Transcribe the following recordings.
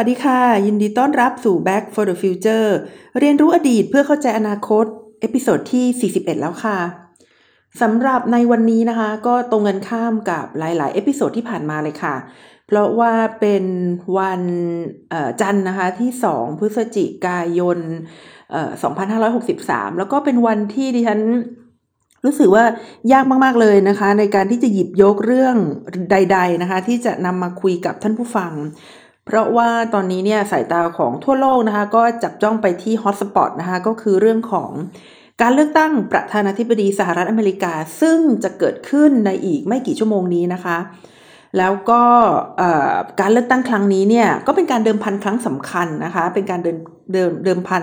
สวัสดีค่ะ ยินดีต้อนรับสู่ Back for the Future เรียนรู้อดีตเพื่อเข้าใจอนาคต episode ที่ 41 แล้วค่ะสำหรับในวันนี้นะคะ ก็ตรงกันข้ามกับหลาย ๆ episode ที่ผ่านมาเลยค่ะ เพราะว่าเป็นวันจันทร์นะคะที่ 2 พฤศจิกายน 2563 แล้วก็เป็นวันที่ดิฉันรู้สึกว่ายากมาก ๆ เลยนะคะ ในการที่จะหยิบยกเรื่องใด ๆ นะคะ ที่จะนำมาคุยกับท่านผู้ฟัง เพราะว่าตอนนี้เนี่ยสายตาของทั่วโลกนะคะก็จับจ้องไปที่ฮอตสปอตนะคะก็คือเรื่องของการเลือกตั้งประธานาธิบดีสหรัฐอเมริกา ซึ่งจะเกิดขึ้นในอีกไม่กี่ชั่วโมงนี้นะคะ แล้วก็การเลือกตั้งครั้งนี้เนี่ยก็เป็นการเดิมพันครั้งสำคัญนะคะ เป็นการเดินเดิมเดิมพัน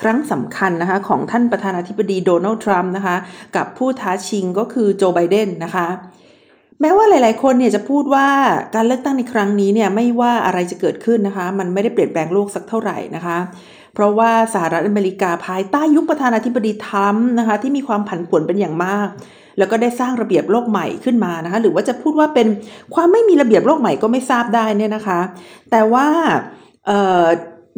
ครั้งสำคัญนะคะของท่านประธานาธิบดีโดนัลด์ทรัมป์นะคะ กับผู้ท้าชิงก็คือโจไบเดนนะคะ แม้ว่าหลาย ๆ คนเนี่ยจะพูดว่าการเลือกตั้งในครั้งนี้เนี่ยไม่ว่าอะไรจะเกิดขึ้นนะคะ มันไม่ได้เปลี่ยนแปลงโลกสักเท่าไหร่นะคะ เพราะว่าสหรัฐอเมริกาภายใต้ยุคประธานาธิบดีทรัมป์นะคะ ที่มีความผันผวนเป็นอย่างมาก แล้วก็ได้สร้างระเบียบโลกใหม่ขึ้นมานะคะ หรือว่าจะพูดว่าเป็นความไม่มีระเบียบโลกใหม่ก็ไม่ทราบได้เนี่ยนะคะ แต่ว่า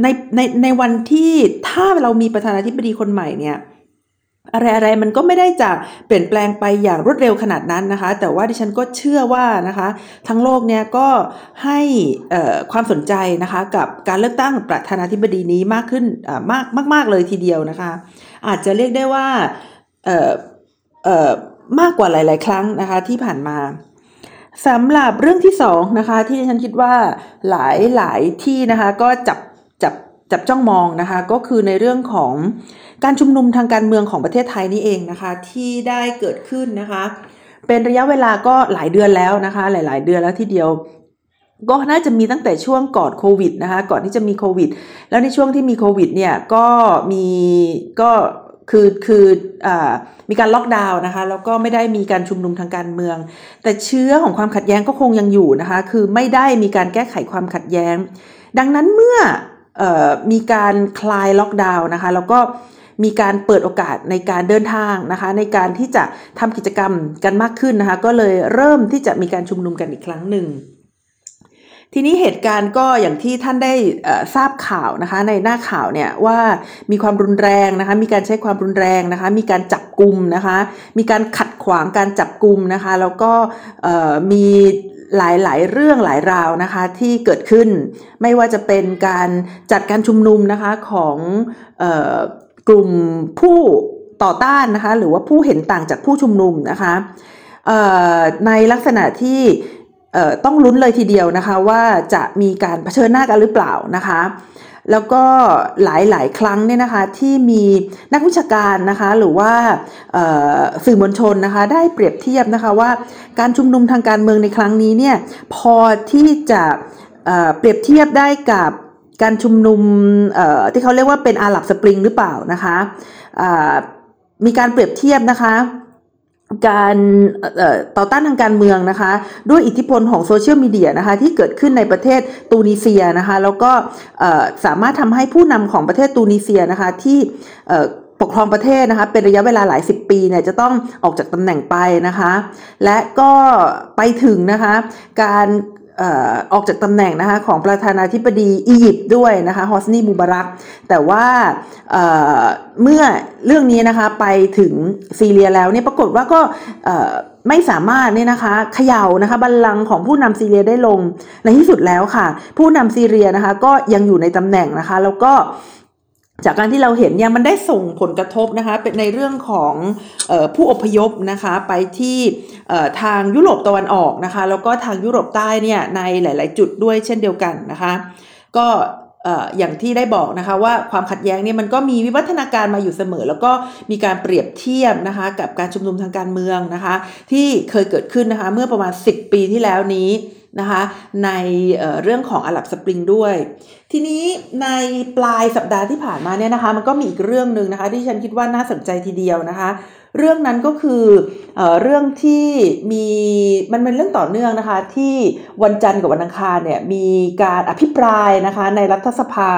ในในในวันที่ถ้าเรามีประธานาธิบดีคนใหม่เนี่ย อะไรอะไรมันก็ไม่ได้จะเปลี่ยนแปลงไปอย่างรวดเร็วขนาดนั้นนะคะ แต่ว่าดิฉันก็เชื่อว่านะคะ ทั้งโลกเนี่ยก็ให้ความสนใจนะคะ กับการเลือกตั้งประธานาธิบดีนี้มากขึ้นมากมากมากเลยทีเดียวนะคะ อาจจะเรียกได้ว่าเออเออมากกว่าหลาย ๆ ครั้งนะคะที่ผ่านมาสำหรับเรื่องที่สองนะคะ ที่ฉันคิดว่าหลายหลายที่นะคะ ก็จับ จับจ้องมองนะคะ ก็คือในเรื่องของการชุมนุมทางการเมืองของประเทศไทยนี่เองนะคะ ที่ได้เกิดขึ้นนะคะ เป็นระยะเวลาก็หลายเดือนแล้วนะคะ หลาย ๆ เดือนแล้วทีเดียวก็น่าจะมีตั้งแต่ช่วงก่อนโควิดนะคะ ก่อนที่จะมีโควิด แล้วในช่วงที่มีโควิดเนี่ยก็มีก็คือคืออมีการล็อกดาวน์นะคะ แล้วก็ไม่ได้มีการชุมนุมทางการเมือง แต่เชื้อของความขัดแย้งก็คงยังอยู่นะคะ คือไม่ได้มีการแก้ไขความขัดแย้ง ดังนั้นเมื่อ มีการคลายล็อกดาวน์นะคะ แล้วก็มีการเปิดโอกาสในการเดินทางนะคะ ในการที่จะทำกิจกรรมกันมากขึ้นนะคะ ก็เลยเริ่มที่จะมีการชุมนุมกันอีกครั้งหนึ่ง ทีนี้เหตุการณ์ก็อย่างที่ท่านได้ทราบข่าวนะคะ ในหน้าข่าวเนี่ยว่ามีความรุนแรงนะคะ มีการใช้ความรุนแรงนะคะ มีการจับกลุ่มนะคะ มีการขัดขวางการจับกลุ่มนะคะ แล้วก็มี หลายๆ เรื่องหลายราวนะคะที่เกิดขึ้น ไม่ว่าจะเป็นการจัดการชุมนุมนะคะของกลุ่มผู้ต่อต้านนะคะหรือว่าผู้เห็นต่างจากผู้ชุมนุมนะคะในลักษณะที่ต้องลุ้นเลยทีเดียวนะคะว่าจะมีการเผชิญหน้ากันหรือเปล่านะคะ แล้วก็หลายๆ ครั้งเนี่ยนะคะที่มีนักวิชาการนะคะหรือว่าสื่อมวลชนนะคะได้เปรียบเทียบนะคะว่าการชุมนุมทางการเมืองในครั้งนี้เนี่ยพอที่จะเปรียบเทียบได้กับการชุมนุมที่เขาเรียกว่าเป็นอาหรับสปริงหรือเปล่านะคะมีการเปรียบเทียบนะคะ การต่อต้านทางการเมืองนะคะ ด้วยอิทธิพลของโซเชียลมีเดียนะคะที่เกิดขึ้นในประเทศตูนิเซียนะคะแล้วก็สามารถทำให้ผู้นำของประเทศตูนิเซียนะคะที่ปกครองประเทศนะคะเป็นระยะเวลาหลายสิบปีเนี่ยจะต้องออกจากตำแหน่งไปนะคะ และก็ไปถึงนะคะการ ออกจากตำแหน่งนะคะของประธานาธิบดีอียิปต์ด้วยนะคะฮอสนีบูบารัก แต่ว่าเเมื่อเรื่องนี้นะคะไปถึงซีเรียแล้วเนี่ยปรากฏว่าก็ไม่สามารถเนี่ยนะคะเขย่านะคะบัลลังก์ของผู้นำซีเรียได้ลงในที่สุดแล้วค่ะ ผู้นำซีเรียนะคะก็ยังอยู่ในตำแหน่งนะคะ แล้วก็ จากการที่เราเห็นเนี่ยมันได้ส่งผลกระทบนะคะเป็นในเรื่องของออผู้อพยพนะคะไปที่ทางยุโรปตะวันออกนะคะแล้วก็ทางยุโรปใต้เนี่ยในหลาย ๆ จุดด้วยเช่นเดียวกันนะคะ ก็อย่างที่ได้บอกนะคะว่าความขัดแย้งเนี่ยมันก็มีวิวัฒนาการมาอยู่เสมอ แล้วก็มีการเปรียบเทียบนะคะกับการชุมนุมทางการเมืองนะคะที่เคยเกิดขึ้นนะคะเมื่อประมาณ 10 ปีที่แล้วนี้ นะคะในเรื่องของอาหรับสปริงด้วย ทีนี้ในปลายสัปดาห์ที่ผ่านมาเนี่ยนะคะ มันก็มีอีกเรื่องหนึ่งนะคะที่ฉันคิดว่าน่าสนใจทีเดียวนะคะ เรื่องนั้นก็คือเอเรื่องที่มีมันเป็นเรื่องต่อเนื่องนะคะ ที่วันจันทร์กับวันอังคารเนี่ยมีการอภิปรายนะคะในรัฐสภา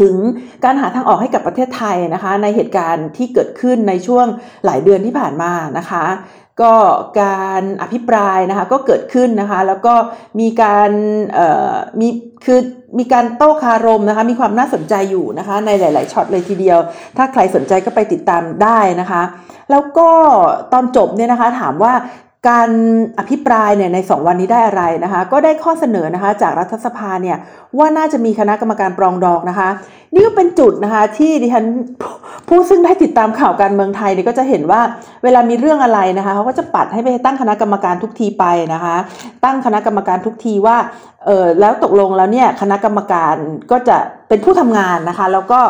ถึงการหาทางออกให้กับประเทศไทยนะคะ ในเหตุการณ์ที่เกิดขึ้นในช่วงหลายเดือนที่ผ่านมานะคะ ก็การอภิปรายนะคะก็เกิดขึ้นนะคะแล้วก็มีการมีคือมีการโต้คารมนะคะมีความน่าสนใจอยู่นะคะในหลาย ๆช็อตเลยทีเดียว ถ้าใครสนใจก็ไปติดตามได้นะคะ แล้วก็ตอนจบเนี่ยนะคะถามว่า การอภิปรายเนี่ยใน 2 วันนี้ได้อะไรนะคะ ก็ได้ข้อเสนอนะคะ จากรัฐสภาเนี่ยว่าน่าจะมีคณะกรรมการปรองดองนะคะ นี่ก็เป็นจุดนะคะ ที่ดิฉันผู้ซึ่งได้ติดตามข่าวการเมืองไทยเนี่ยก็จะเห็นว่าเวลามีเรื่องอะไรนะคะเขาก็จะปัดให้ไปตั้งคณะกรรมการทุกทีไปนะคะ ตั้งคณะกรรมการทุกทีว่าเออแล้วตกลงแล้วเนี่ยคณะกรรมการก็จะเป็นผู้ทำงานนะคะ แล้วก็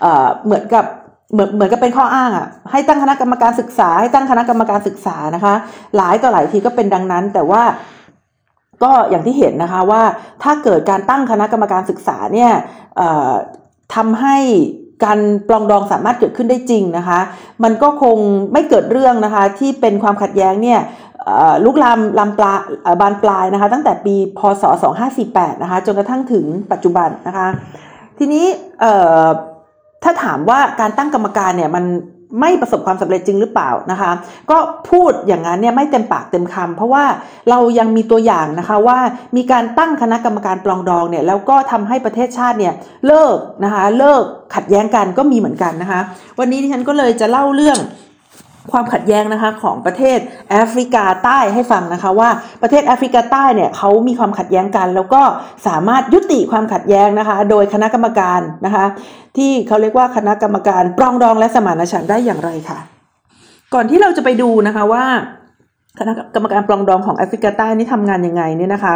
เออเหมือนกับ เหมือนเหมือนกับเป็นข้ออ้างอะให้ตั้งคณะกรรมการศึกษา ให้ตั้งคณะกรรมการศึกษานะคะ หลายต่อหลายทีก็เป็นดังนั้น แต่ว่าก็อย่างที่เห็นนะคะว่าถ้าเกิดการตั้งคณะกรรมการศึกษาเนี่ยทำให้การปลองดองสามารถเกิดขึ้นได้จริงนะคะ มันก็คงไม่เกิดเรื่องนะคะที่เป็นความขัดแย้งเนี่ยลุกลามลามปลาบานปลายนะคะ ตั้งแต่ปีพศ 2548 นะคะจนกระทั่งถึงปัจจุบันนะคะ ทีนี้ ถ้าถามว่าการตั้งกรรมการเนี่ยมันไม่ประสบความสำเร็จจริงหรือเปล่านะคะ ก็พูดอย่างนั้นเนี่ยไม่เต็มปากเต็มคำเพราะว่าเรายังมีตัวอย่างนะคะว่ามีการตั้งคณะกรรมการปลองดองเนี่ยแล้วก็ทำให้ประเทศชาติเนี่ยเลิกนะคะเลิกขัดแย้งกันก็มีเหมือนกันนะคะ วันนี้ที่ฉันก็เลยจะเล่าเรื่อง ความขัดแย้งนะคะของประเทศแอฟริกาใต้ให้ฟังนะคะว่าประเทศแอฟริกาใต้เนี่ยเขามีความขัดแย้งกัน แล้วก็สามารถยุติความขัดแย้งนะคะ โดยคณะกรรมการนะคะ ที่เขาเรียกว่าคณะกรรมการปรองดองและสมานฉันท์ได้อย่างไรค่ะ ก่อนที่เราจะไปดูนะคะว่าคณะกรรมการปรองดองของแอฟริกาใต้นี่ทำงานยังไงเนี่ยนะคะ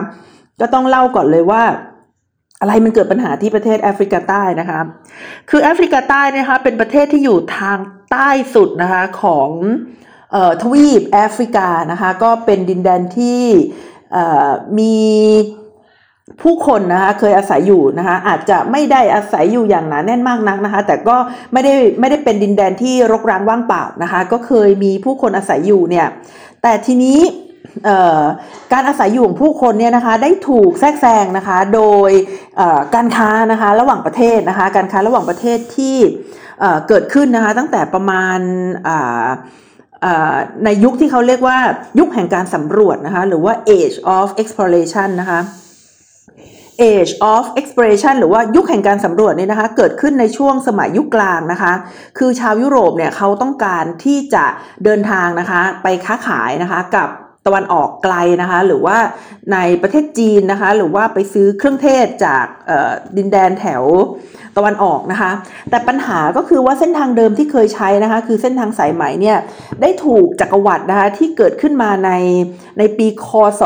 ก็ต้องเล่าก่อนเลยว่าอะไรมันเกิดปัญหาที่ประเทศแอฟริกาใต้นะคะ คือแอฟริกาใต้นะคะเป็นประเทศที่อยู่ทาง ใต้สุดนะคะของทวีปแอฟริกานะคะก็เป็นดินแดนที่มีผู้คนนะคะเคยอาศัยอยู่นะคะอาจจะไม่ได้อาศัยอยู่อย่างหนาแน่นมากนักนะคะแต่ก็ไม่ได้ไม่ได้เป็นดินแดนที่รกร้างว่างเปล่านะคะก็เคยมีผู้คนอาศัยอยู่เนี่ยแต่ทีนี้การอาศัยอยู่ของผู้คนเนี่ยนะคะได้ถูกแทรกแซงนะคะโดยการค้านะคะระหว่างประเทศนะคะการค้าระหว่างประเทศที่ เกิดขึ้นนะคะตั้งแต่ประมาณในยุคที่เขาเรียกว่ายุคแห่งการสำรวจนะคะหรือว่า age of exploration นะคะ age of exploration หรือว่ายุคแห่งการสำรวจเนี่ยนะคะ เกิดขึ้นในช่วงสมัยยุคกลางนะคะ คือชาวยุโรปเนี่ยเขาต้องการที่จะเดินทางนะคะ ไปค้าขายนะคะกับตะวันออกไกลนะคะ หรือว่าในประเทศจีนนะคะ หรือว่าไปซื้อเครื่องเทศจากดินแดนแถว ตะวันออกนะคะ แต่ปัญหาก็คือว่าเส้นทางเดิมที่เคยใช้นะคะ คือเส้นทางสายไหมเนี่ยได้ถูกจักรวรรดินะคะที่เกิดขึ้นมาในในปีคศ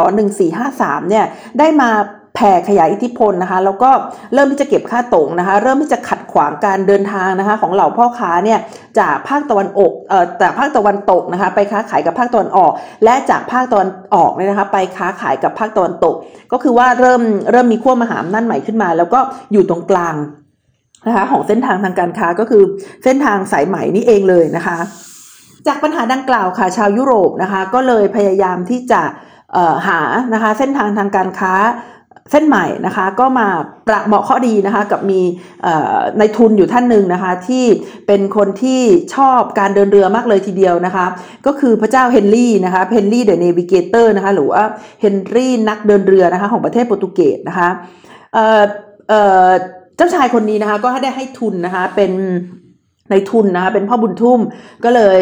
1453 เนี่ยได้มาแผ่ขยายอิทธิพลนะคะ แล้วก็เริ่มที่จะเก็บค่าตรงนะคะ เริ่มที่จะขัดขวางการเดินทางนะคะ ของเหล่าพ่อค้าเนี่ยจากภาคตะวันออกเอ่อจากภาคตะวันตกนะคะ ไปค้าขายกับภาคตะวันออก และจากภาคตะวันออกเนี่ยนะคะ ไปค้าขายกับภาคตะวันตก ก็คือว่าเริ่มเริ่มมีขั้วมหาอำนาจใหม่ขึ้นมา แล้วก็อยู่ตรงกลาง นะคะของเส้นทางทางการค้าก็คือเส้นทางสายไหมนี่เองเลยนะคะ จากปัญหาดังกล่าวค่ะชาวยุโรปนะคะก็เลยพยายามที่จะหานะคะเส้นทางทางการค้าเส้นใหม่นะคะก็มาประเหมาะพอดีนะคะกับมีนายทุนอยู่ท่านหนึ่งนะคะที่เป็นคนที่ชอบการเดินเรือมากเลยทีเดียวนะคะก็คือพระเจ้าเฮนรี่นะคะ Henry the Navigator นะคะหรือว่าเฮนรี่นักเดินเรือนะคะของประเทศโปรตุเกสนะคะเจ้าชายคนนี้นะคะก็ได้ให้ทุนนะคะเป็นในทุนนะคะเป็นพ่อบุญทุ่มก็เลย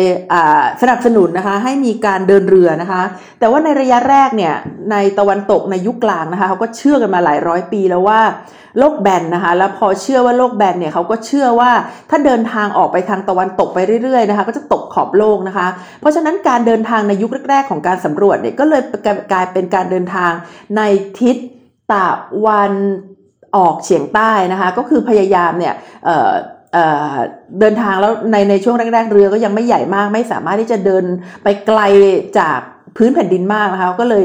สนับสนุนนะคะให้มีการเดินเรือนะคะ แต่ว่าในระยะแรกเนี่ยในตะวันตกในยุคกลางนะคะเขาก็เชื่อกันมาหลายร้อยปีแล้วว่าโลกแบนนะคะแล้วพอเชื่อว่าโลกแบนเนี่ยเขาก็เชื่อว่าถ้าเดินทางออกไปทางตะวันตกไปเรื่อยๆนะคะก็จะตกขอบโลกนะคะ เพราะฉะนั้นการเดินทางในยุคแรกๆของการสำรวจเนี่ยก็เลยกลายเป็นการเดินทางในทิศตะวัน ออกเฉียงใต้นะคะก็คือพยายามเนี่ยเดินทางแล้วในในช่วงแรกๆเรือก็ยังไม่ใหญ่มาก ไม่สามารถที่จะเดินไปไกลจากพื้นแผ่นดินมากนะคะก็เลย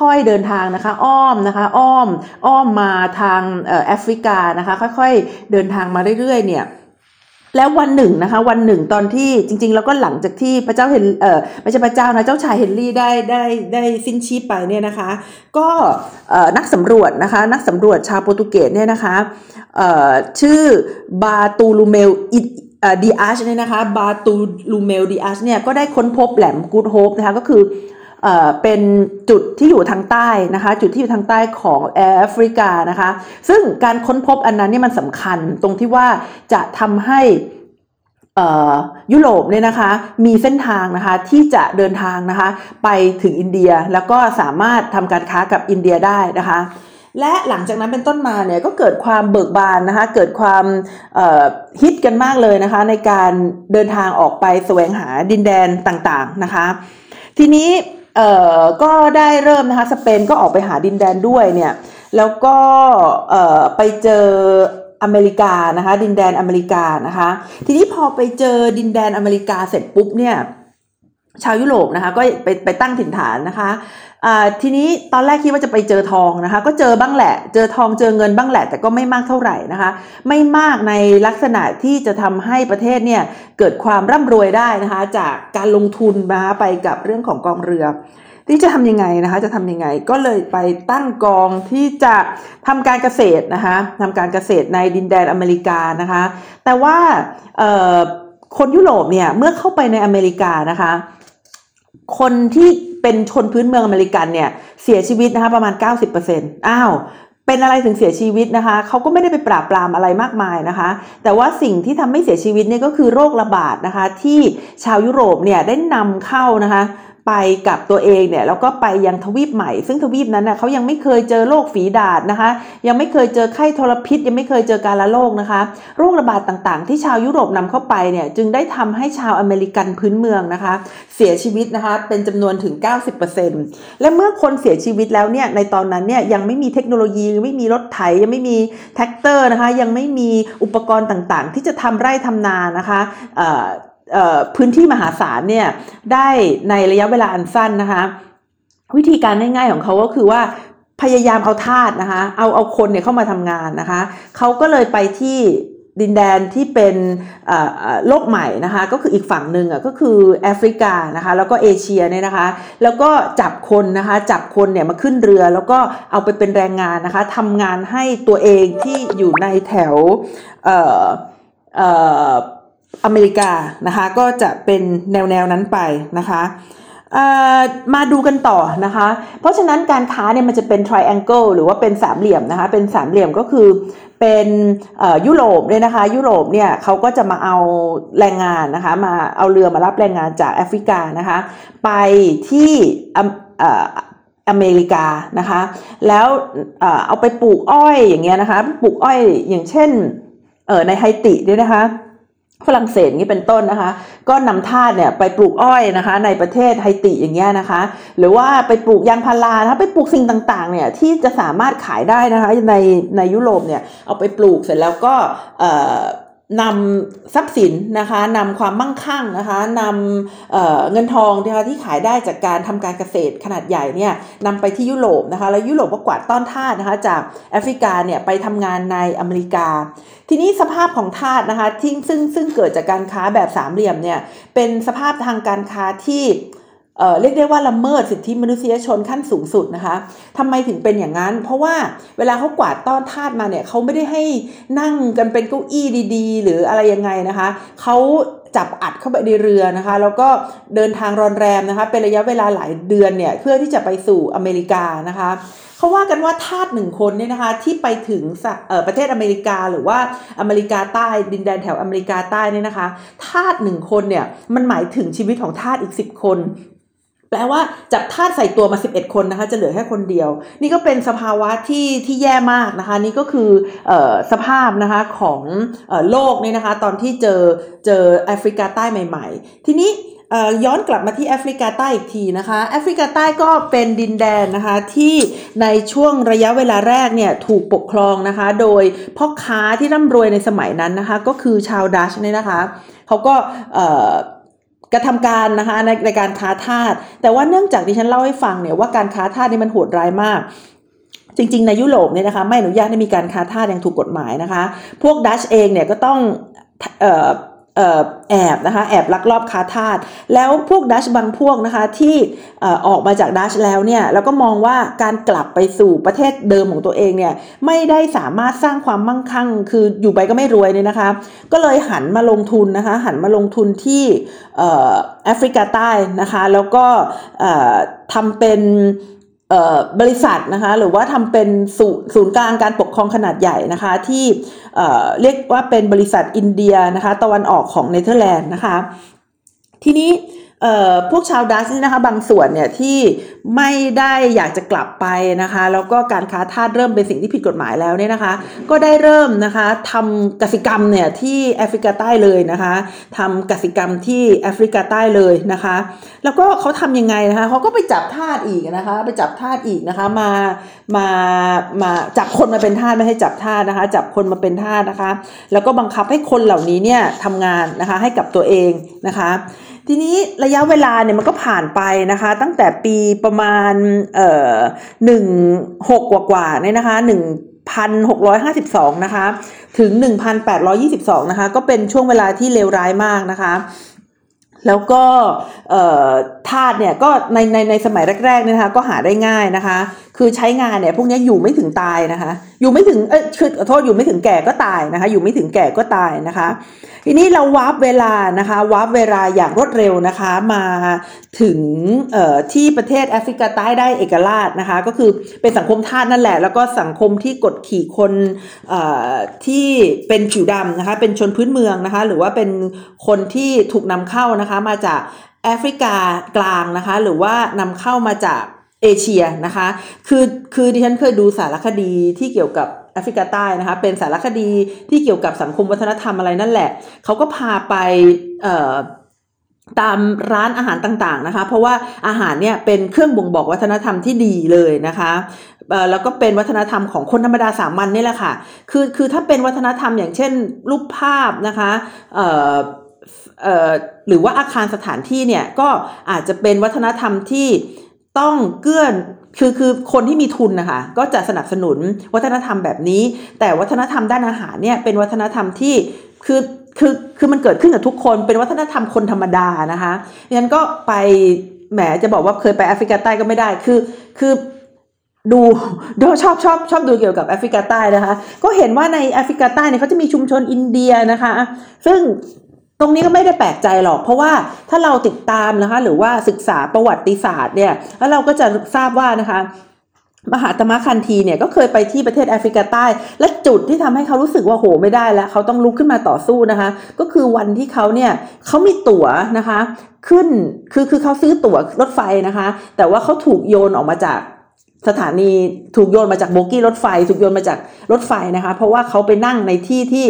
ค่อยๆเดินทางนะคะอ้อมนะคะอ้อมอ้อมมาทางแอฟริกานะคะค่อยๆเดินทางมาเรื่อยๆเนี่ย แล้ววันหนึ่งนะคะ วันหนึ่งตอนที่จริง ๆ แล้วก็หลังจากที่พระเจ้าเฮนเออไม่ใช่พระเจ้านะเจ้าชายเฮนรี่ได้ได้ได้สิ้นชีพไปเนี่ยนะคะ ก็นักสำรวจนะคะ นักสำรวจชาวโปรตุเกสเนี่ยนะคะชื่อบาร์โตโลเมว ดิอาชเนี่ยนะคะบาร์โตโลเมว ดิอาชเนี่ยก็ได้ค้นพบแหลมกูดโฮปนะคะก็คือ เป็นจุดที่อยู่ทางใต้นะคะ จุดที่อยู่ทางใต้ของแอฟริกานะคะ ซึ่งการค้นพบอันนั้นนี่มันสำคัญตรงที่ว่าจะทำให้ยุโรปเนี่ยนะคะมีเส้นทางนะคะที่จะเดินทางนะคะไปถึงอินเดียแล้วก็สามารถทำการค้ากับอินเดียได้นะคะและหลังจากนั้นเป็นต้นมาเนี่ยก็เกิดความเบิกบานนะคะ เกิดความฮิตกันมากเลยนะคะ ในการเดินทางออกไปแสวงหาดินแดนต่างๆนะคะ ทีนี้ เอ่อก็ได้เริ่มนะคะสเปนก็ออกไปหาดินแดนด้วยเนี่ยแล้วก็เอ่อไปเจออเมริกานะคะดินแดนอเมริกานะคะทีนี้พอไปเจอดินแดนอเมริกาเสร็จปุ๊บเนี่ยชาวยุโรปนะคะก็ไปไปตั้งถิ่นฐานนะคะ ทีนี้ตอนแรกคิดว่าจะไปเจอทองนะคะ ก็เจอบ้างแหละ เจอทองเจอเงินบ้างแหละ แต่ก็ไม่มากเท่าไหร่นะคะ ไม่มากในลักษณะที่จะทำให้ประเทศเนี่ยเกิดความร่ำรวยได้นะคะ จากการลงทุนนะคะไปกับเรื่องของกองเรือที่จะทำยังไงนะคะ จะทำยังไงก็เลยไปตั้งกองที่จะทำการเกษตรนะคะทำการเกษตรในดินแดนอเมริกานะคะ แต่ว่าคนยุโรปเนี่ยเมื่อเข้าไปในอเมริกานะคะ คนที่ เป็นชนพื้นเมืองอเมริกันเนี่ยเสียชีวิตนะคะประมาณ 90%อ้าวเป็นอะไรถึงเสียชีวิตนะคะ เขาก็ไม่ได้ไปปราบปรามอะไรมากมายนะคะ แต่ว่าสิ่งที่ทำให้เสียชีวิตเนี่ยก็คือโรคระบาดนะคะ ที่ชาวยุโรปเนี่ยได้นำเข้านะคะ ไปกับตัวเองเนี่ยแล้วก็ไปยังทวีปใหม่ ซึ่งทวีปนั้นเน่ยเขายังไม่เคยเจอโรคฝีดาษนะคะ ยังไม่เคยเจอไข้ทรพิษ ยังไม่เคยเจอการละโรคนะคะ โรคระบาดต่างๆ ที่ชาวยุโรปนำเข้าไปเนี่ยจึงได้ทำให้ชาวอเมริกันพื้นเมืองนะคะ เสียชีวิตนะคะเป็นจำนวนถึง 90%และเมื่อคนเสียชีวิตแล้วเนี่ยในตอนนั้นเนี่ยยังไม่มีเทคโนโลยียังไม่มีรถไถยังไม่มีแทรกเตอร์นะคะยังไม่มีอุปกรณ์ต่างๆ ที่จะทำไร่ทำนานะคะ พื้นที่มหาศาลเนี่ยได้ในระยะเวลาอันสั้นนะคะวิธีการง่ายๆของเขาก็คือว่าพยายามเอาทาสนะคะเอาเอาคนเนี่ยเข้ามาทำงานนะคะเขาก็เลยไปที่ดินแดนที่เป็นโลกใหม่นะคะก็คืออีกฝั่งหนึ่งอะก็คือแอฟริกานะคะแล้วก็เอเชียเนี่ยนะคะแล้วก็จับคนนะคะจับคนเนี่ยมาขึ้นเรือ แล้วก็เอาไปเป็นแรงงานนะคะทำงานให้ตัวเองที่อยู่ในแถวเอ่อเอ่อ อเมริกานะคะก็จะเป็นแนวแนวนั้นไปนะคะมาดูกันต่อนะคะ เพราะฉะนั้นการค้าเนี่ยมันจะเป็น triangle หรือว่าเป็นสามเหลี่ยมนะคะ เป็นสามเหลี่ยมก็คือเป็นยุโรปเนี่ยนะคะ ยุโรปเนี่ยเขาก็จะมาเอาแรงงานนะคะ มาเอาเรือมารับแรงงานจากแอฟริกานะคะ ไปที่อเมริกานะคะ แล้วเอาไปปลูกอ้อยอย่างเงี้ยนะคะปลูกอ้อยอย่างเช่นในไฮติเนี่ยนะคะ ฝรั่งเศสนี้เป็นต้นนะคะ ก็นำทาสเนี่ยไปปลูกอ้อยนะคะ ในประเทศไฮติอย่างเงี้ยนะคะ หรือว่าไปปลูกยางพารานะคะไปปลูกสิ่งต่างๆเนี่ยที่จะสามารถขายได้นะคะในในยุโรปเนี่ยเอาไปปลูกเสร็จแล้วก็นำทรัพย์สินนะคะนำความมั่งคั่งนะคะนำเเงินทองนะคะที่ขายได้จากการทำการเกษตรขนาดใหญ่เนี่ยนำไปที่ยุโรปนะคะแล้วยุโรปก็กวาดต้อนทาสนะคะจากแอฟริกาเนี่ยไปทำงานในอเมริกา ทีนี้สภาพของทาสนะคะที่ซึ่งซึ่งเกิดจากการค้าแบบสามเหลี่ยมเนี่ยเป็นสภาพทางการค้าที่เรียกได้ว่าละเมิดสิทธิมนุษยชนขั้นสูงสุดนะคะทำไมถึงเป็นอย่างนั้น เพราะว่าเวลาเขากวาดต้อนทาสมาเนี่ยเขาไม่ได้ให้นั่งกันเป็นเก้าอี้ดีๆ หรืออะไรยังไงนะคะเขาจับอัดเข้าไปในเรือนะคะ แล้วก็เดินทางรอนแรมนะคะ เป็นระยะเวลาหลายเดือนเนี่ยเพื่อที่จะไปสู่อเมริกานะคะ เขาว่ากันว่าทาสหนึ่งคนเนี่ยนะคะที่ไปถึงประเทศอเมริกาหรือว่าอเมริกาใต้ดินแดนแถวอเมริกาใต้เนี่ยนะคะทาสหนึ่งคนเนี่ยมันหมายถึงชีวิตของทาสอีก 10 คนแปลว่าจับทาสใส่ตัวมา 11 คนนะคะจะเหลือแค่คนเดียว นี่ก็เป็นสภาวะที่ที่แย่มากนะคะ นี่ก็คืออสภาพนะคะของอโลกนี่นะคะ ตอนที่เจอเจอแอฟริกาใต้ใหม่ ๆ ทีนี้ ย้อนกลับมาที่แอฟริกาใต้อีกทีนะคะแอฟริกาใต้ก็เป็นดินแดนนะคะที่ในช่วงระยะเวลาแรกเนี่ยถูกปกครองนะคะโดยพ่อค้าที่ร่ำรวยในสมัยนั้นนะคะก็คือชาวดัชเนี่ยนะคะเขาก็กระทำการนะคะในในการค้าทาสแต่ว่าเนื่องจากที่ฉันเล่าให้ฟังเนี่ยว่าการค้าทาสนี่มันโหดร้ายมากจริงๆ ในยุโรปเนี่ยนะคะไม่อนุญาตให้มีการค้าทาสอย่างถูกกฎหมายนะคะ พวกดัชเองเนี่ยก็ต้องเแอบนะคะแอบลักลอบค้าทาสแล้วพวกดัชบางพวกนะคะที่ออกมาจากดัชแล้วเนี่ยแล้วก็มองว่าการกลับไปสู่ประเทศเดิมของตัวเองเนี่ยไม่ได้สามารถสร้างความมั่งคั่ง คืออยู่ไปก็ไม่รวยเนี่ยนะคะก็เลยหันมาลงทุนนะคะหันมาลงทุนที่แอฟริกาใต้นะคะแล้วก็ทำเป็น บริษัทนะคะหรือว่าทำเป็นศูนย์กลางการปกครองขนาดใหญ่นะคะที่เรียกว่าเป็นบริษัทอินเดียนะคะตะวันออกของเนเธอร์แลนด์นะคะทีนี้ พวกชาวดัชนี่นะคะบางส่วนเนี่ยที่ไม่ได้อยากจะกลับไปนะคะ แล้วก็การค้าทาสเริ่มเป็นสิ่งที่ผิดกฎหมายแล้วเนี่ยนะคะ ก็ได้เริ่มนะคะทำกสิกรรมเนี่ยที่แอฟริกาใต้เลยนะคะทำกสิกรรมที่แอฟริกาใต้เลยนะคะ แล้วก็เขาทำยังไงนะคะเขาก็ไปจับทาสอีกนะคะ ไปจับทาสอีกนะคะมามามาจับคนมาเป็นทาสไม่ให้จับทาสนะคะ จับคนมาเป็นทาสนะคะ แล้วก็บังคับให้คนเหล่านี้เนี่ยทำงานนะคะให้กับตัวเองนะคะ ทีนี้ระยะเวลาเนี่ยมันก็ผ่านไปนะคะ ตั้งแต่ปีประมาณเอ่อหนึ่งหกกว่าๆเนี่ยนะคะหนึ่งพันหกร้อยห้าสิบสองนะคะ ถึงหนึ่งพันแปดร้อยี่สิบสองนะคะ ก็เป็นช่วงเวลาที่เลวร้ายมากนะคะ แล้วก็ธาตุเนี่ยก็ในในในสมัยแรกๆนะคะก็หาได้ง่ายนะคะคือใช้งานเนี่ยพวกนี้อยู่ไม่ถึงตายนะคะ อยู่ไม่ถึงเออคือขอโทษอยู่ไม่ถึงแก่ก็ตายนะคะ อยู่ไม่ถึงแก่ก็ตายนะคะ ทีนี้เราวาร์ปเวลานะคะวาร์ปเวลาอย่างรวดเร็วนะคะมาถึงเอ่อที่ประเทศแอฟริกาใต้ได้เอกราชนะคะ ก็คือเป็นสังคมทาสนั่นแหละ แล้วก็สังคมที่กดขี่คนเอ่อที่เป็นผิวดำนะคะเป็นชนพื้นเมืองนะคะ หรือว่าเป็นคนที่ถูกนำเข้านะคะมาจากแอฟริกากลางนะคะ หรือว่านำเข้ามาจาก เอเชียนะคะ คือคือดิฉันเคยดูสารคดีที่เกี่ยวกับแอฟริกาใต้นะคะ เป็นสารคดีที่เกี่ยวกับสังคมวัฒนธรรมอะไรนั่นแหละ เขาก็พาไปตามร้านอาหารต่างๆนะคะ เพราะว่าอาหารเนี่ยเป็นเครื่องบ่งบอกวัฒนธรรมที่ดีเลยนะคะแล้วก็เป็นวัฒนธรรมของคนธรรมดาสามัญนี่แหละค่ะ คือคือถ้าเป็นวัฒนธรรมอย่างเช่น รูปภาพนะคะหรือว่าอาคารสถานที่เนี่ยก็อาจจะเป็นวัฒนธรรมที่ ต้องเกื้อคือคือคนที่มีทุนนะคะก็จะสนับสนุนวัฒนธรรมแบบนี้ แต่วัฒนธรรมด้านอาหารเนี่ยเป็นวัฒนธรรมที่คือคือคือมันเกิดขึ้นกับทุกคนเป็นวัฒนธรรมคนธรรมดานะคะงั้นก็ไปแหมจะบอกว่าเคยไปแอฟริกาใต้ก็ไม่ได้คือคือดูดูชอบชอบชอบดูเกี่ยวกับแอฟริกาใต้นะคะ ก็เห็นว่าในแอฟริกาใต้เนี่ยเขาจะมีชุมชนอินเดียนะคะ ซึ่ง ตรงนี้ก็ไม่ได้แปลกใจหรอก เพราะว่าถ้าเราติดตามนะคะ หรือว่าศึกษาประวัติศาสตร์เนี่ยแล้วเราก็จะทราบว่านะคะมหาตมะคันทีเนี่ยก็เคยไปที่ประเทศแอฟริกาใต้ และจุดที่ทำให้เขารู้สึกว่าโหไม่ได้แล้ว เขาต้องลุกขึ้นมาต่อสู้นะคะ ก็คือวันที่เขาเนี่ยเขามีตั๋วนะคะ ขึ้นคือคือเขาซื้อตั๋วรถไฟนะคะ แต่ว่าเขาถูกโยนออกมาจาก สถานีถูกโยนมาจากโบกี้รถไฟ ถูกโยนมาจากรถไฟนะคะ เพราะว่าเขาไปนั่งในที่ที่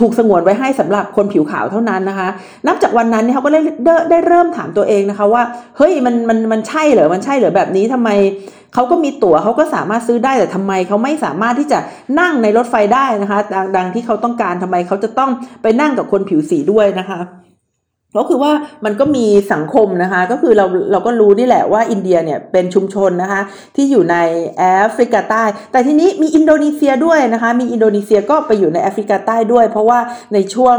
ถูกสงวนไว้ให้สำหรับคนผิวขาวเท่านั้นนะคะ นับจากวันนั้นเนี่ยเขาก็ได้ได้เริ่มถามตัวเองนะคะว่าเฮ้ยมันมันมันใช่เหรอมันใช่เหรอแบบนี้ทำไมเขาก็มีตั๋วเขาก็สามารถซื้อได้แต่ทำไมเขาไม่สามารถที่จะนั่งในรถไฟได้นะคะดังดังที่เขาต้องการทำไมเขาจะต้องไปนั่งกับคนผิวสีด้วยนะคะ ก็คือว่ามันก็มีสังคมนะคะ ก็คือเราเราก็รู้นี่แหละว่าอินเดียเนี่ยเป็นชุมชนนะคะ ที่อยู่ในแอฟริกาใต้ แต่ทีนี้มีอินโดนีเซียด้วยนะคะ มีอินโดนีเซียก็ไปอยู่ในแอฟริกาใต้ด้วย เพราะว่าในช่วง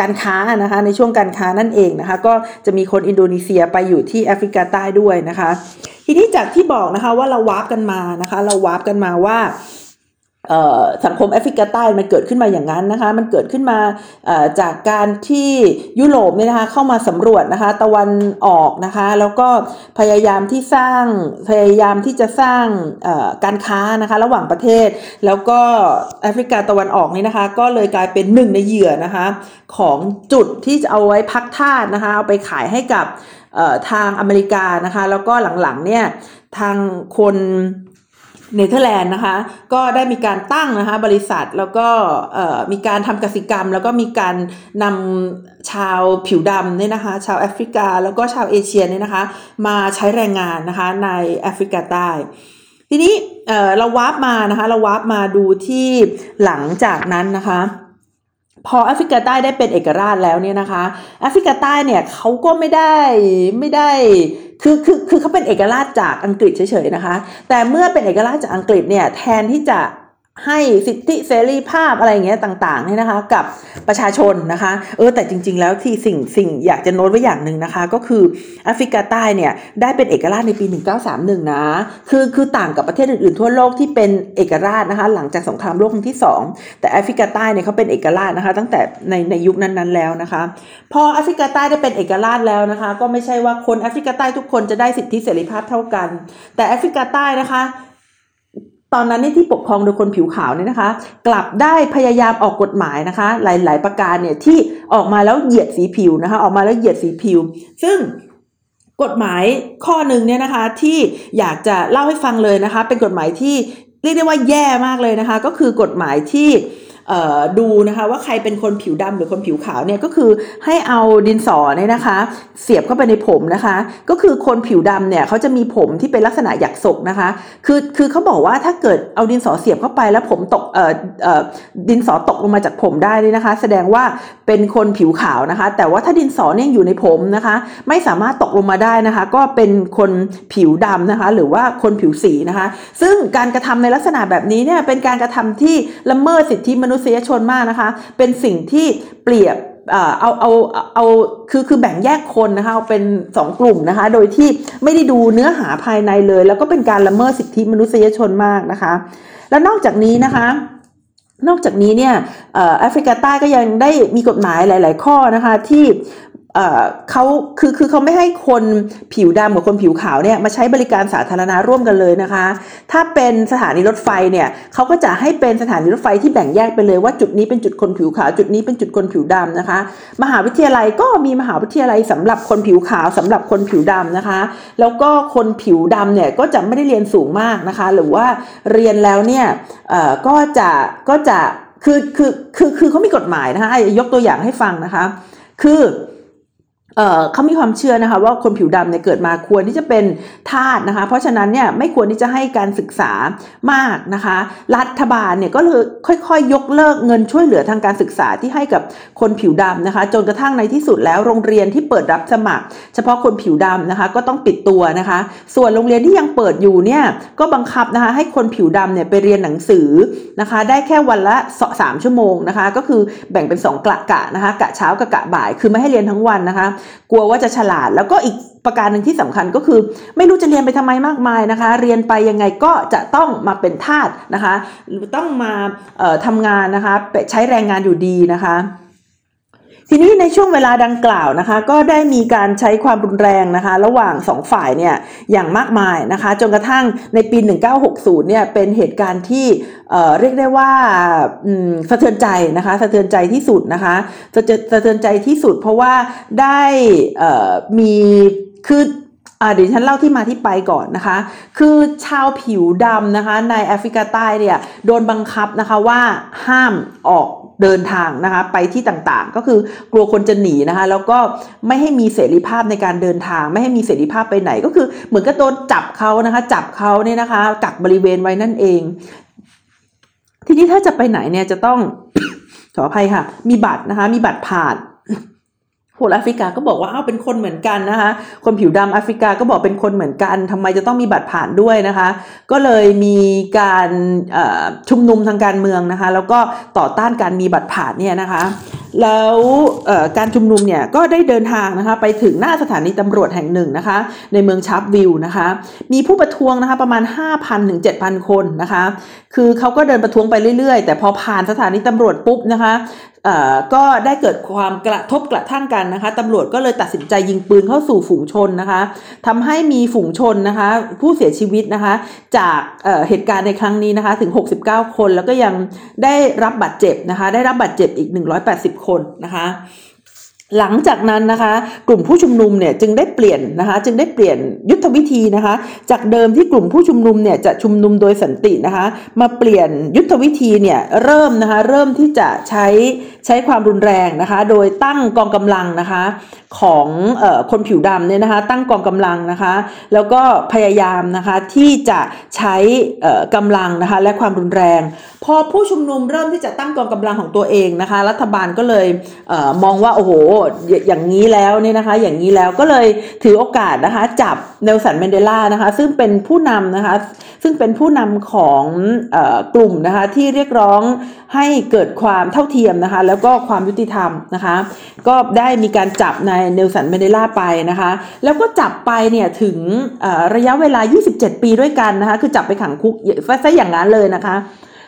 การค้านะคะในช่วงการค้านั่นเองนะคะ ก็จะมีคนอินโดนีเซียไปอยู่ที่แอฟริกาใต้ด้วยนะคะ ทีนี้จากที่บอกนะคะว่าเราวาร์ปกันมานะคะ เราวาร์ปกันมาว่า สังคมแอฟริกาใต้มันเกิดขึ้นมาอย่างนั้นนะคะ มันเกิดขึ้นมาจากการที่ยุโรปเนี่ยนะคะเข้ามาสำรวจนะคะตะวันออกนะคะ แล้วก็พยายามที่สร้างพยายามที่จะสร้างการค้านะคะระหว่างประเทศ แล้วก็แอฟริกาตะวันออกนี่นะคะ ก็เลยกลายเป็นหนึ่งในเหยื่อนะคะของจุดที่จะเอาไว้พักทาสนะคะเอาไปขายให้กับทางอเมริกานะคะ แล้วก็หลังๆเนี่ยทางคน เนเธอร์แลนด์นะคะ ก็ได้มีการตั้งนะคะบริษัทแล้วก็มีการทำกสิกรรม แล้วก็มีการนำชาวผิวดำเนี่ยนะคะ ชาวแอฟริกา แล้วก็ชาวเอเชียเนี่ยนะคะ มาใช้แรงงานนะคะในแอฟริกาใต้ทีนี้เราวาร์ปมานะคะ เราวาร์ปมาดูที่หลังจากนั้นนะคะ พอแอฟริกาใต้ได้เป็นเอกราชแล้วเนี่ยนะคะแอฟริกาใต้เนี่ยเขาก็ไม่ได้ไม่ได้คือคือคือเขาเป็นเอกราชจากอังกฤษเฉยๆนะคะ แต่เมื่อเป็นเอกราชจากอังกฤษเนี่ยแทนที่จะ ให้สิทธิเสรีภาพอะไรอย่างเงี้ยต่างๆเนี่ยนะคะ กับประชาชนนะคะ เออแต่จริง ๆ แล้วที่สิ่งสิ่งอยากจะโน้ตไว้อย่างหนึ่งนะคะ ก็คือแอฟริกาใต้เนี่ยได้เป็นเอกราชในปี 1931 นะคือคือต่างกับประเทศอื่นๆ ทั่วโลกที่เป็นเอกราชนะคะ หลังจากสงครามโลกครั้งที่ 2 แต่แอฟริกาใต้เนี่ยเขาเป็นเอกราชนะคะ ตั้งแต่ในในยุคนั้นๆแล้วนะคะ พอแอฟริกาใต้ได้เป็นเอกราชแล้วนะคะ ก็ไม่ใช่ว่าคนแอฟริกาใต้ทุกคนจะได้สิทธิเสรีภาพเท่ากัน แต่แอฟริกาใต้นะคะ ตอนนั้นนี่ที่ปกครองโดยคนผิวขาวเนี่ยนะคะ กลับได้พยายามออกกฎหมายนะคะ หลาย ๆ ประการเนี่ยที่ออกมาแล้วเหยียดสีผิวนะคะ ออกมาแล้วเหยียดสีผิว ซึ่งกฎหมายข้อหนึ่งเนี่ยนะคะที่อยากจะเล่าให้ฟังเลยนะคะ เป็นกฎหมายที่เรียกได้ว่าแย่มากเลยนะคะ ก็คือกฎหมายที่ ดูนะคะว่าใครเป็นคนผิวดำหรือคนผิวขาวเนี่ยก็คือให้เอาดินสอเนี่ยนะคะ เสียบเข้าไปในผมนะคะ ก็คือคนผิวดำเนี่ยเขาจะมีผมที่เป็นลักษณะหยักศกนะคะ คือคือเขาบอกว่าถ้าเกิดเอาดินสอเสียบเข้าไปแล้วผมตกเอ่อเอ่อดินสอตกลงมาจากผมได้นี่นะคะ แสดงว่าเป็นคนผิวขาวนะคะ แต่ว่าถ้าดินสอเนี่ยอยู่ในผมนะคะ ไม่สามารถตกลงมาได้นะคะ ก็เป็นคนผิวดำนะคะ หรือว่าคนผิวสีนะคะ ซึ่งการกระทำในลักษณะแบบนี้เนี่ยเป็นการกระทำที่ละเมิดสิทธิมนุษนุษยชนมากนะคะ เป็นสิ่งที่เปรียบเอาเอาเอาคือคือแบ่งแยกคนนะคะเอาเป็นสองกลุ่มนะคะ โดยที่ไม่ได้ดูเนื้อหาภายในเลย แล้วก็เป็นการละเมิดสิทธิมนุษยชนมากนะคะ และนอกจากนี้นะคะนอกจากนี้เนี่ยแอฟริกาใต้ก็ยังได้มีกฎหมายหลาย ๆ ข้อนะคะที่ เขาคือคือเขาไม่ให้คนผิวดำกับคนผิวขาวเนี่ยมาใช้บริการสาธารณะร่วมกันเลยนะคะ ถ้าเป็นสถานีรถไฟเนี่ยเขาก็จะให้เป็นสถานีรถไฟที่แบ่งแยกไปเลยว่าจุดนี้เป็นจุดคนผิวขาว จุดนี้เป็นจุดคนผิวดำนะคะ มหาวิทยาลัยก็มีมหาวิทยาลัยสำหรับคนผิวขาวสำหรับคนผิวดำนะคะ แล้วก็คนผิวดำเนี่ยก็จะไม่ได้เรียนสูงมากนะคะ หรือว่าเรียนแล้วเนี่ยก็จะก็จะคือคือคือคือเขามีกฎหมายนะคะยกตัวอย่างให้ฟังนะคะ คือ เขามีความเชื่อนะคะว่าคนผิวดำเนี่ยเกิดมาควรที่จะเป็นทาสนะคะ เพราะฉะนั้นเนี่ยไม่ควรที่จะให้การศึกษามากนะคะ รัฐบาลเนี่ยก็เลยค่อยๆยยกเลิกเงินช่วยเหลือทางการศึกษาที่ให้กับคนผิวดำนะคะ จนกระทั่งในที่สุดแล้วโรงเรียนที่เปิดรับสมัคร เฉพาะคนผิวดำนะคะก็ต้องปิดตัวนะคะ ส่วนโรงเรียนที่ยังเปิดอยู่เนี่ยก็บังคับนะคะให้คนผิวดำเนี่ยไปเรียนหนังสือนะคะ ได้แค่วันละสามชั่วโมงนะคะ ก็คือแบ่งเป็น2กะกะนะคะกะเช้ากับกะบ่ายคือไม่ให้เรียนทั้งวันนะคะกลัวว่าจะฉลาด แล้วก็อีกประการหนึ่งที่สำคัญก็คือ ไม่รู้จะเรียนไปทำไมมากมายนะคะ เรียนไปยังไงก็จะต้องมาเป็นทาสนะคะ หรือต้องมาทำงานนะคะใช้แรงงานอยู่ดีนะคะ ทีนี้ในช่วงเวลาดังกล่าวนะคะ ก็ได้มีการใช้ความรุนแรงนะคะ ระหว่างสองฝ่ายเนี่ยอย่างมากมายนะคะ จนกระทั่งในปี 1960 เนี่ยเป็นเหตุการณ์ที่เเรียกได้ว่าสะเทือนใจนะคะสะเทือนใจที่สุดนะคะสะสะเทือนใจที่สุด เพราะว่าได้มีคือเดี๋ยวฉันเล่าที่มาที่ไปก่อนนะคะ คือชาวผิวดำนะคะในแอฟริกาใต้เนี่ยโดนบังคับนะคะว่าห้ามออก เดินทางนะคะไปที่ต่างๆ ก็คือกลัวคนจะหนีนะคะแล้วก็ไม่ให้มีเสรีภาพในการเดินทาง ไม่ให้มีเสรีภาพไปไหน ก็คือเหมือนกับโดนจับเขานะคะจับเขาเนี่ยนะคะกักบริเวณไว้นั่นเอง ทีนี้ถ้าจะไปไหนเนี่ยจะต้องขออภัยค่ะ มีบัตรนะคะมีบัตรผ่าน คนแอฟริกาก็บอกว่าอ้าวเป็นคนเหมือนกันนะคะ คนผิวดำแอฟริกาก็บอกเป็นคนเหมือนกันทำไมจะต้องมีบัตรผ่านด้วยนะคะ ก็เลยมีการชุมนุมทางการเมืองนะคะ แล้วก็ต่อต้านการมีบัตรผ่านเนี่ยนะคะ แล้วการชุมนุมเนี่ยก็ได้เดินทางนะคะไปถึงหน้าสถานีตำรวจแห่งหนึ่งนะคะ ในเมืองชาร์ปวิลนะคะ มีผู้ประท้วงนะคะประมาณ 5,000ถึง7,000 คนนะคะ คือเขาก็เดินประท้วงไปเรื่อยๆ แต่พอผ่านสถานีตำรวจปุ๊บนะคะ ก็ได้เกิดความกระทบกระทั่งกันนะคะตำรวจก็เลยตัดสินใจยิงปืนเข้าสู่ฝูงชนนะคะทำให้มีฝูงชนนะคะ ผู้เสียชีวิตนะคะ จากเเหตุการณ์ในครั้งนี้นะคะ ถึง 69 คนแล้วก็ยังได้รับบาดเจ็บนะคะ ได้รับบาดเจ็บอีก 180 คนนะคะ หลังจากนั้นนะคะกลุ่มผู้ชุมนุมเนี่ยจึงได้เปลี่ยนนะคะจึงได้เปลี่ยนยุทธวิธีนะคะ จากเดิมที่กลุ่มผู้ชุมนุมเนี่ยจะชุมนุมโดยสันตินะคะ มาเปลี่ยนยุทธวิธีเนี่ยเริ่มนะคะเริ่มที่จะใช้ใช้ความรุนแรงนะคะ โดยตั้งกองกำลังนะคะ ของออคนผิวดำเนี่ยนะคะ ตั้งกองกำลังนะคะ แล้วก็พยายามนะคะที่จะใช้กำลังนะคะและความรุนแรง พอผู้ชุมนุมเริ่มที่จะตั้งกองกำลังของตัวเองนะคะ รัฐบาลก็เลยเออมองว่าโอ้โหอย่างนี้แล้วเนี่ยนะคะ อย่างนี้แล้วก็เลยถือโอกาสนะคะจับเนลสัน แมนเดลานะคะ ซึ่งเป็นผู้นำนะคะ ซึ่งเป็นผู้นำของเอ่อกลุ่มนะคะที่เรียกร้องให้เกิดความเท่าเทียมนะคะ แล้วก็ความยุติธรรมนะคะ ก็ได้มีการจับนายเนลสัน แมนเดลาไปนะคะ แล้วก็จับไปเนี่ยถึงระยะเวลา 27 ปีด้วยกันนะคะ คือจับไปขังคุกซะอย่างนั้นเลยนะคะ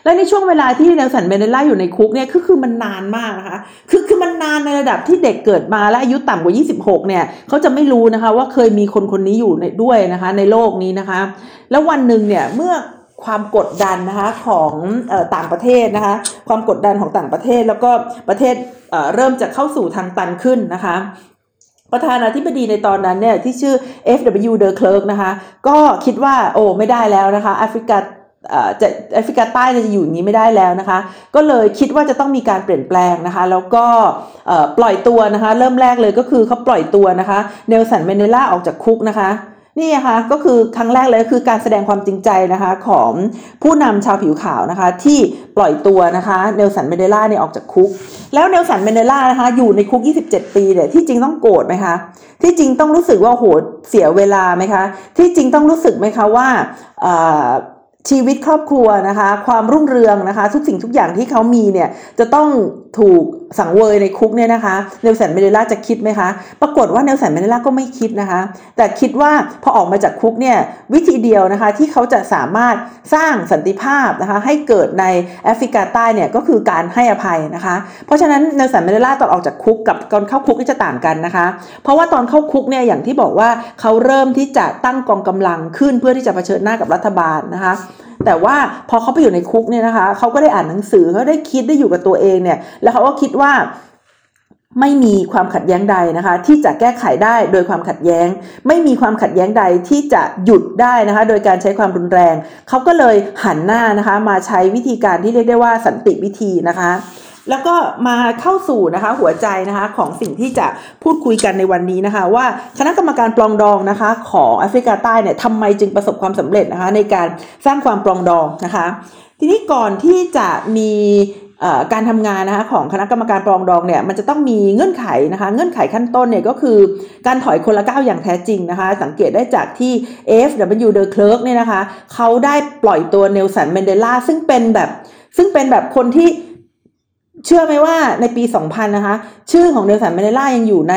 และในช่วงเวลาที่เนลสันเมเดล่าอยู่ในคุกเนี่ยคือคือมันนานมากนะคะ คือคือมันนานในระดับที่เด็กเกิดมาและอายุต่ำกว่า 26 เนี่ยเขาจะไม่รู้นะคะว่าเคยมีคนคนนี้อยู่ในด้วยนะคะ ในโลกนี้นะคะ แล้ววันหนึ่งเนี่ยเมื่อความกดดันนะคะของออต่างประเทศนะคะ ความกดดันของต่างประเทศแล้วก็ประเทศเเริ่มจะเข้าสู่ทางตันขึ้นนะคะ ประธานาธิบดีในตอนนั้นเนี่ยที่ชื่อ F.W. de Klerk นะคะก็คิดว่าโอ้ไม่ได้แล้วนะคะแอฟริกาจะแอฟริกาใต้จะอยู่อย่างนี้ไม่ได้แล้วนะคะ ก็เลยคิดว่าจะต้องมีการเปลี่ยนแปลงนะคะ แล้วก็ปล่อยตัวนะคะ เริ่มแรกเลยก็คือเขาปล่อยตัวนะคะ เนลสันเมเดล่าออกจากคุกนะคะ นี่ค่ะก็คือครั้งแรกเลยคือการแสดงความจริงใจนะคะของผู้นำชาวผิวขาวนะคะ ที่ปล่อยตัวนะคะเนลสันเมเดล่าเนี่ยออกจากคุก แล้วเนลสันเมเดล่านะคะอยู่ในคุก 27 ปีเนี่ยที่จริงต้องโกรธไหมคะที่จริงต้องรู้สึกว่าโหเสียเวลาไหมคะ ที่จริงต้องรู้สึกไหมคะว่าชีวิตครอบครัวนะคะ ความรุ่งเรืองนะคะ ทุกสิ่งทุกอย่างที่เขามีเนี่ยจะต้องถูกสังเวยในคุกเนี่ยนะคะเนลสันเมเดล่าจะคิดไหมคะ ปรากฏว่าเนลสันเมเดล่าก็ไม่คิดนะคะ แต่คิดว่าพอออกมาจากคุกเนี่ยวิธีเดียวนะคะที่เขาจะสามารถสร้างสันติภาพนะคะให้เกิดในแอฟริกาใต้เนี่ยก็คือการให้อภัยนะคะ เพราะฉะนั้นเนลสันเมเดล่าตอนออกจากคุกกับตอนเข้าคุกนี่จะต่างกันนะคะ เพราะว่าตอนเข้าคุกเนี่ยอย่างที่บอกว่าเขาเริ่มที่จะตั้งกองกำลังขึ้นเพื่อที่จะเผชิญหน้ากับรัฐบาลนะคะ แต่ว่าพอเขาไปอยู่ในคุกเนี่ยนะคะเขาก็ได้อ่านหนังสือเขาได้คิดได้อยู่กับตัวเองเนี่ย แล้วเขาก็คิดว่าไม่มีความขัดแย้งใดนะคะ ที่จะแก้ไขได้โดยความขัดแย้ง ไม่มีความขัดแย้งใดที่จะหยุดได้นะคะ โดยการใช้ความรุนแรง เขาก็เลยหันหน้านะคะ มาใช้วิธีการที่เรียกได้ว่าสันติวิธีนะคะ แล้วก็มาเข้าสู่นะคะหัวใจนะคะของสิ่งที่จะพูดคุยกันในวันนี้นะคะ ว่าคณะกรรมการปลองดองนะคะของแอฟริกาใต้เนี่ยทำไมจึงประสบความสำเร็จนะคะในการสร้างความปลองดองนะคะ ทีนี้ก่อนที่จะมีการทำงานนะคะของคณะกรรมการปรองดองเนี่ยมันจะต้องมีเงื่อนไขนะคะเงื่อนไขขั้นต้นเนี่ยก็คือการถอยคนละก้าวอย่างแท้จริงนะคะ สังเกตได้จากที่ F.W. de Klerk เนี่ยนะคะเขาได้ปล่อยตัวเนลสันเมนเดลาซึ่งเป็นแบบซึ่งเป็นแบบคนที่ เชื่อไหมว่าในปี 2000 นะคะ ชื่อของเนลสันเมเดล่ายังอยู่ใน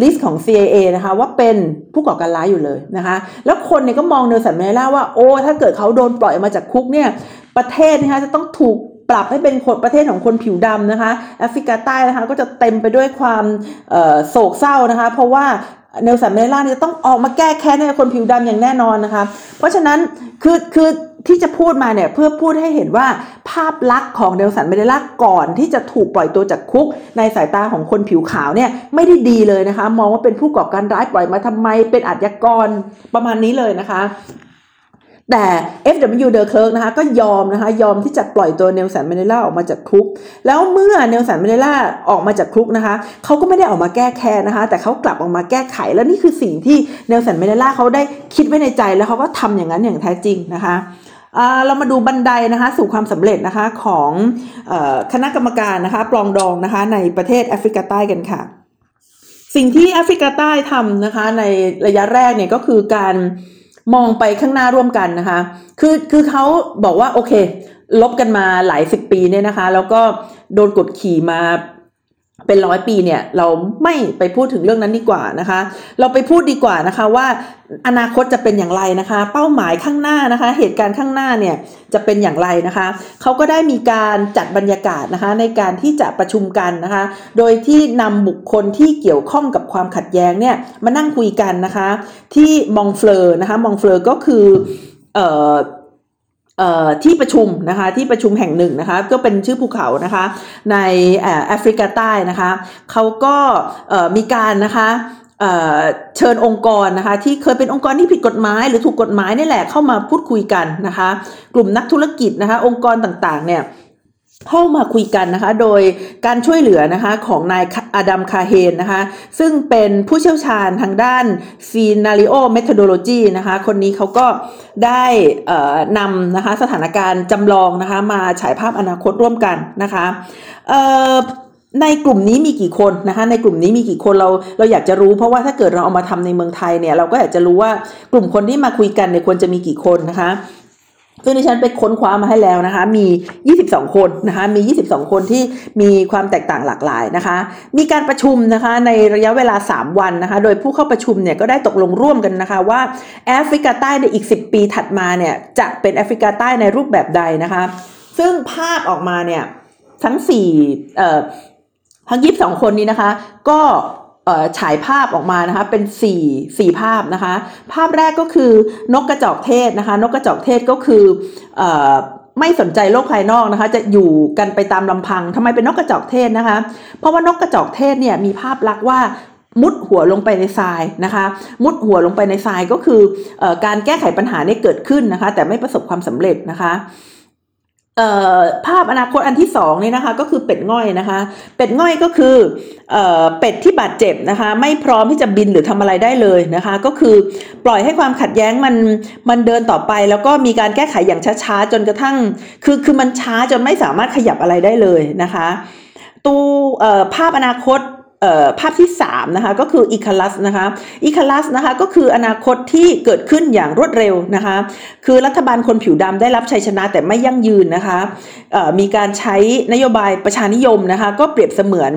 list ของ CIA นะคะ ว่าเป็นผู้ก่อการร้ายอยู่เลยนะคะ แล้วคนเนี่ยก็มองเนลสันเมเดล่าว่าโอ้ถ้าเกิดเขาโดนปล่อยมาจากคุกเนี่ย ประเทศนะคะจะต้องถูกปรับให้เป็นคนประเทศของคนผิวดำนะคะแอฟริกาใต้นะคะก็จะเต็มไปด้วยความโศกเศร้านะคะ เพราะว่า เนลสันเมเดล่าเนี่ยต้องออกมาแก้แค้นให้คนผิวดำอย่างแน่นอนนะคะ เพราะฉะนั้นคือคือที่จะพูดมาเนี่ยเพื่อพูดให้เห็นว่าภาพลักษณ์ของเนลสันเมเดล่าก่อนที่จะถูกปล่อยตัวจากคุก ในสายตาของคนผิวขาวเนี่ยไม่ได้ดีเลยนะคะ มองว่าเป็นผู้ก่อการร้ายปล่อยมาทำไมเป็นอาชญากรประมาณนี้เลยนะคะ แต่ FW เดอร์เคิร์กนะคะก็ยอมนะคะยอมที่จะปล่อยตัวเนลสันเมเดล่าออกมาจากคุก แล้วเมื่อเนลสันเมเดล่าออกมาจากคุกนะคะเขาก็ไม่ได้ออกมาแก้แค้นนะคะ แต่เขากลับออกมาแก้ไข แล้วนี่คือสิ่งที่เนลสันเมเดล่าเขาได้คิดไว้ในใจแล้วเขาก็ทำอย่างนั้นอย่างแท้จริงนะคะเรามาดูบันไดนะคะสู่ความสำเร็จนะคะของอคณะกรรมการนะคะปลองดองนะคะในประเทศแอฟริกาใต้กันค่ะ สิ่งที่แอฟริกาใต้ทำนะคะในระยะแรกเนี่ยก็คือการ มองไปข้างหน้าร่วมกันนะคะ คือคือเขาบอกว่าโอเค ลบกันมาหลายสิบปีเนี่ยนะคะ แล้วก็โดนกดขี่มา เป็นร้อยปีเนี่ยเราไม่ไปพูดถึงเรื่องนั้นดีกว่านะคะ เราไปพูดดีกว่านะคะว่าอนาคตจะเป็นอย่างไรนะคะ เป้าหมายข้างหน้านะคะ เหตุการณ์ข้างหน้าเนี่ยจะเป็นอย่างไรนะคะเขาก็ได้มีการจัดบรรยากาศนะคะในการที่จะประชุมกันนะคะ โดยที่นำบุคคลที่เกี่ยวข้องกับความขัดแย้งเนี่ยมานั่งคุยกันนะคะ ที่มองเฟลอนะคะมองเฟลอก็คือเอ่อ ที่ประชุมนะคะที่ประชุมแห่งหนึ่งนะคะก็เป็นชื่อภูเขานะคะในแอฟริกาใต้นะคะเขาก็มีการนะคะเชิญองค์กรนะคะที่เคยเป็นองค์กรที่ผิดกฎหมาย หรือถูกกฎหมายนี่แหละเข้ามาพูดคุยกันนะคะกลุ่มนักธุรกิจนะคะองค์กรต่างๆเนี่ย เข้ามาคุยกันนะคะ โดยการช่วยเหลือนะคะของนายอดัมคาเฮนนะคะ ซึ่งเป็นผู้เชี่ยวชาญทางด้านซีนาริโอเมท h ดโลจีนะคะ คนนี้เขาก็ได้นำนะคะสถานการณ์จำลองนะคะ มาฉายภาพอนาคตร่วมกันนะคะในกลุ่มนี้มีกี่คนนะคะ ในกลุ่มนี้มีกี่คนเราเราอยากจะรู้เพราะว่าถ้าเกิดเราเอามาทำในเมืองไทยเนี่ยเราก็อยากจะรู้ว่ากลุ่มคนที่มาคุยกันเนี่ยควรจะมีกี่คนนะคะ ซึ่งดิฉันไปค้นคว้ามาให้แล้วนะคะ มี 22 คนนะคะ มี 22 คนที่มีความแตกต่างหลากหลายนะคะ มีการประชุมนะคะในระยะเวลา 3 วันนะคะ โดยผู้เข้าประชุมเนี่ยก็ได้ตกลงร่วมกันนะคะว่าแอฟริกาใต้ในอีก 10 ปีถัดมาเนี่ยจะเป็นแอฟริกาใต้ในรูปแบบใดนะคะ ซึ่งภาพออกมาเนี่ยทั้ง4เอ่อทั้งยีสองคนนี้นะคะ ก็ ฉายภาพออกมานะคะเป็น4 4ภาพนะคะ ภาพแรกก็คือนกกระจอกเทศนะคะ นกกระจอกเทศก็คืออไม่สนใจโลกภายนอกนะคะ จะอยู่กันไปตามลำพังทำไมเป็นนกกระจอกเทศนะคะ เพราะว่านกกระจอกเทศเนี่ยมีภาพลักษณ์ว่ามุดหัวลงไปในทรายนะคะ มุดหัวลงไปในทรายก็คืออการแก้ไขปัญหานี้เกิดขึ้นนะคะ แต่ไม่ประสบความสำเร็จนะคะ ภาพอนาคตอันที่สองนี่นะคะก็คือเป็ดง่อยนะคะ เป็ดง่อยก็คือเอเป็ดที่บาดเจ็บนะคะ ไม่พร้อมที่จะบินหรือทำอะไรได้เลยนะคะ ก็คือปล่อยให้ความขัดแย้งมันมันเดินต่อไป แล้วก็มีการแก้ไขอย่างช้าๆจนกระทั่ง คือคือมันช้าจนไม่สามารถขยับอะไรได้เลยนะคะ ตัวภาพอนาคต ภาพที่3นะคะก็คืออีคาลัสนะคะอีคาลัสนะคะก็คืออนาคตที่เกิดขึ้นอย่างรวดเร็วนะคะคือรัฐบาลคนผิวดำได้รับชัยชนะแต่ไม่ยั่งยืนนะคะมีการใช้นโยบายประชานิยมนะคะก็เปรียบเสมือน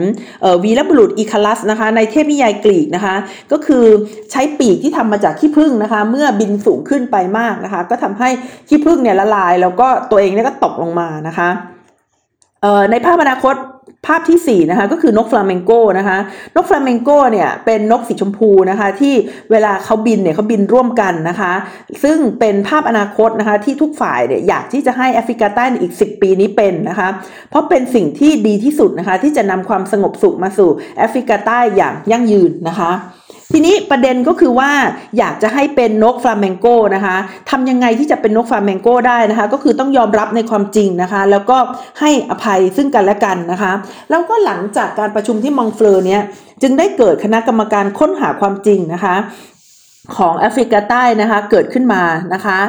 วีรบุรุษอีคาลัสนะคะในเทพนิยายกรีกนะคะก็คือใช้ปีกที่ทำมาจากขี้ผึ้งนะคะเมื่อบินสูงขึ้นไปมากนะคะก็ทำให้ขี้ผึ้งเนี่ยละลาย แล้วก็ตัวเองเนี่ยก็ตกลงมานะคะในภาพอนาคต ภาพที่4นะคะก็คือนกฟลาเมงโกนะคะนกฟลาเมงโกเนี่ยเป็นนกสีชมพูนะคะที่เวลาเขาบินเนี่ยเขาบินร่วมกันนะคะ ซึ่งเป็นภาพอนาคตนะคะที่ทุกฝ่ายเนี่ยอยากที่จะให้แอฟริกาใต้อีก 10 ปีนี้เป็นนะคะเพราะเป็นสิ่งที่ดีที่สุดนะคะที่จะนำความสงบสุขมาสู่แอฟริกาใต้อย่างยั่งยืนนะคะ ทีนี้ประเด็นก็คือว่าอยากจะให้เป็นนกฟลาเมงโกนะคะทำยังไงที่จะเป็นนกฟลาเมงโกได้นะคะ ก็คือต้องยอมรับในความจริงนะคะ แล้วก็ให้อภัยซึ่งกันและกันนะคะ แล้วก็หลังจากการประชุมที่มองเฟลอเนี้ยจึงได้เกิดคณะกรรมการค้นหาความจริงนะคะของแอฟริกาใต้นะคะเกิดขึ้นมานะคะ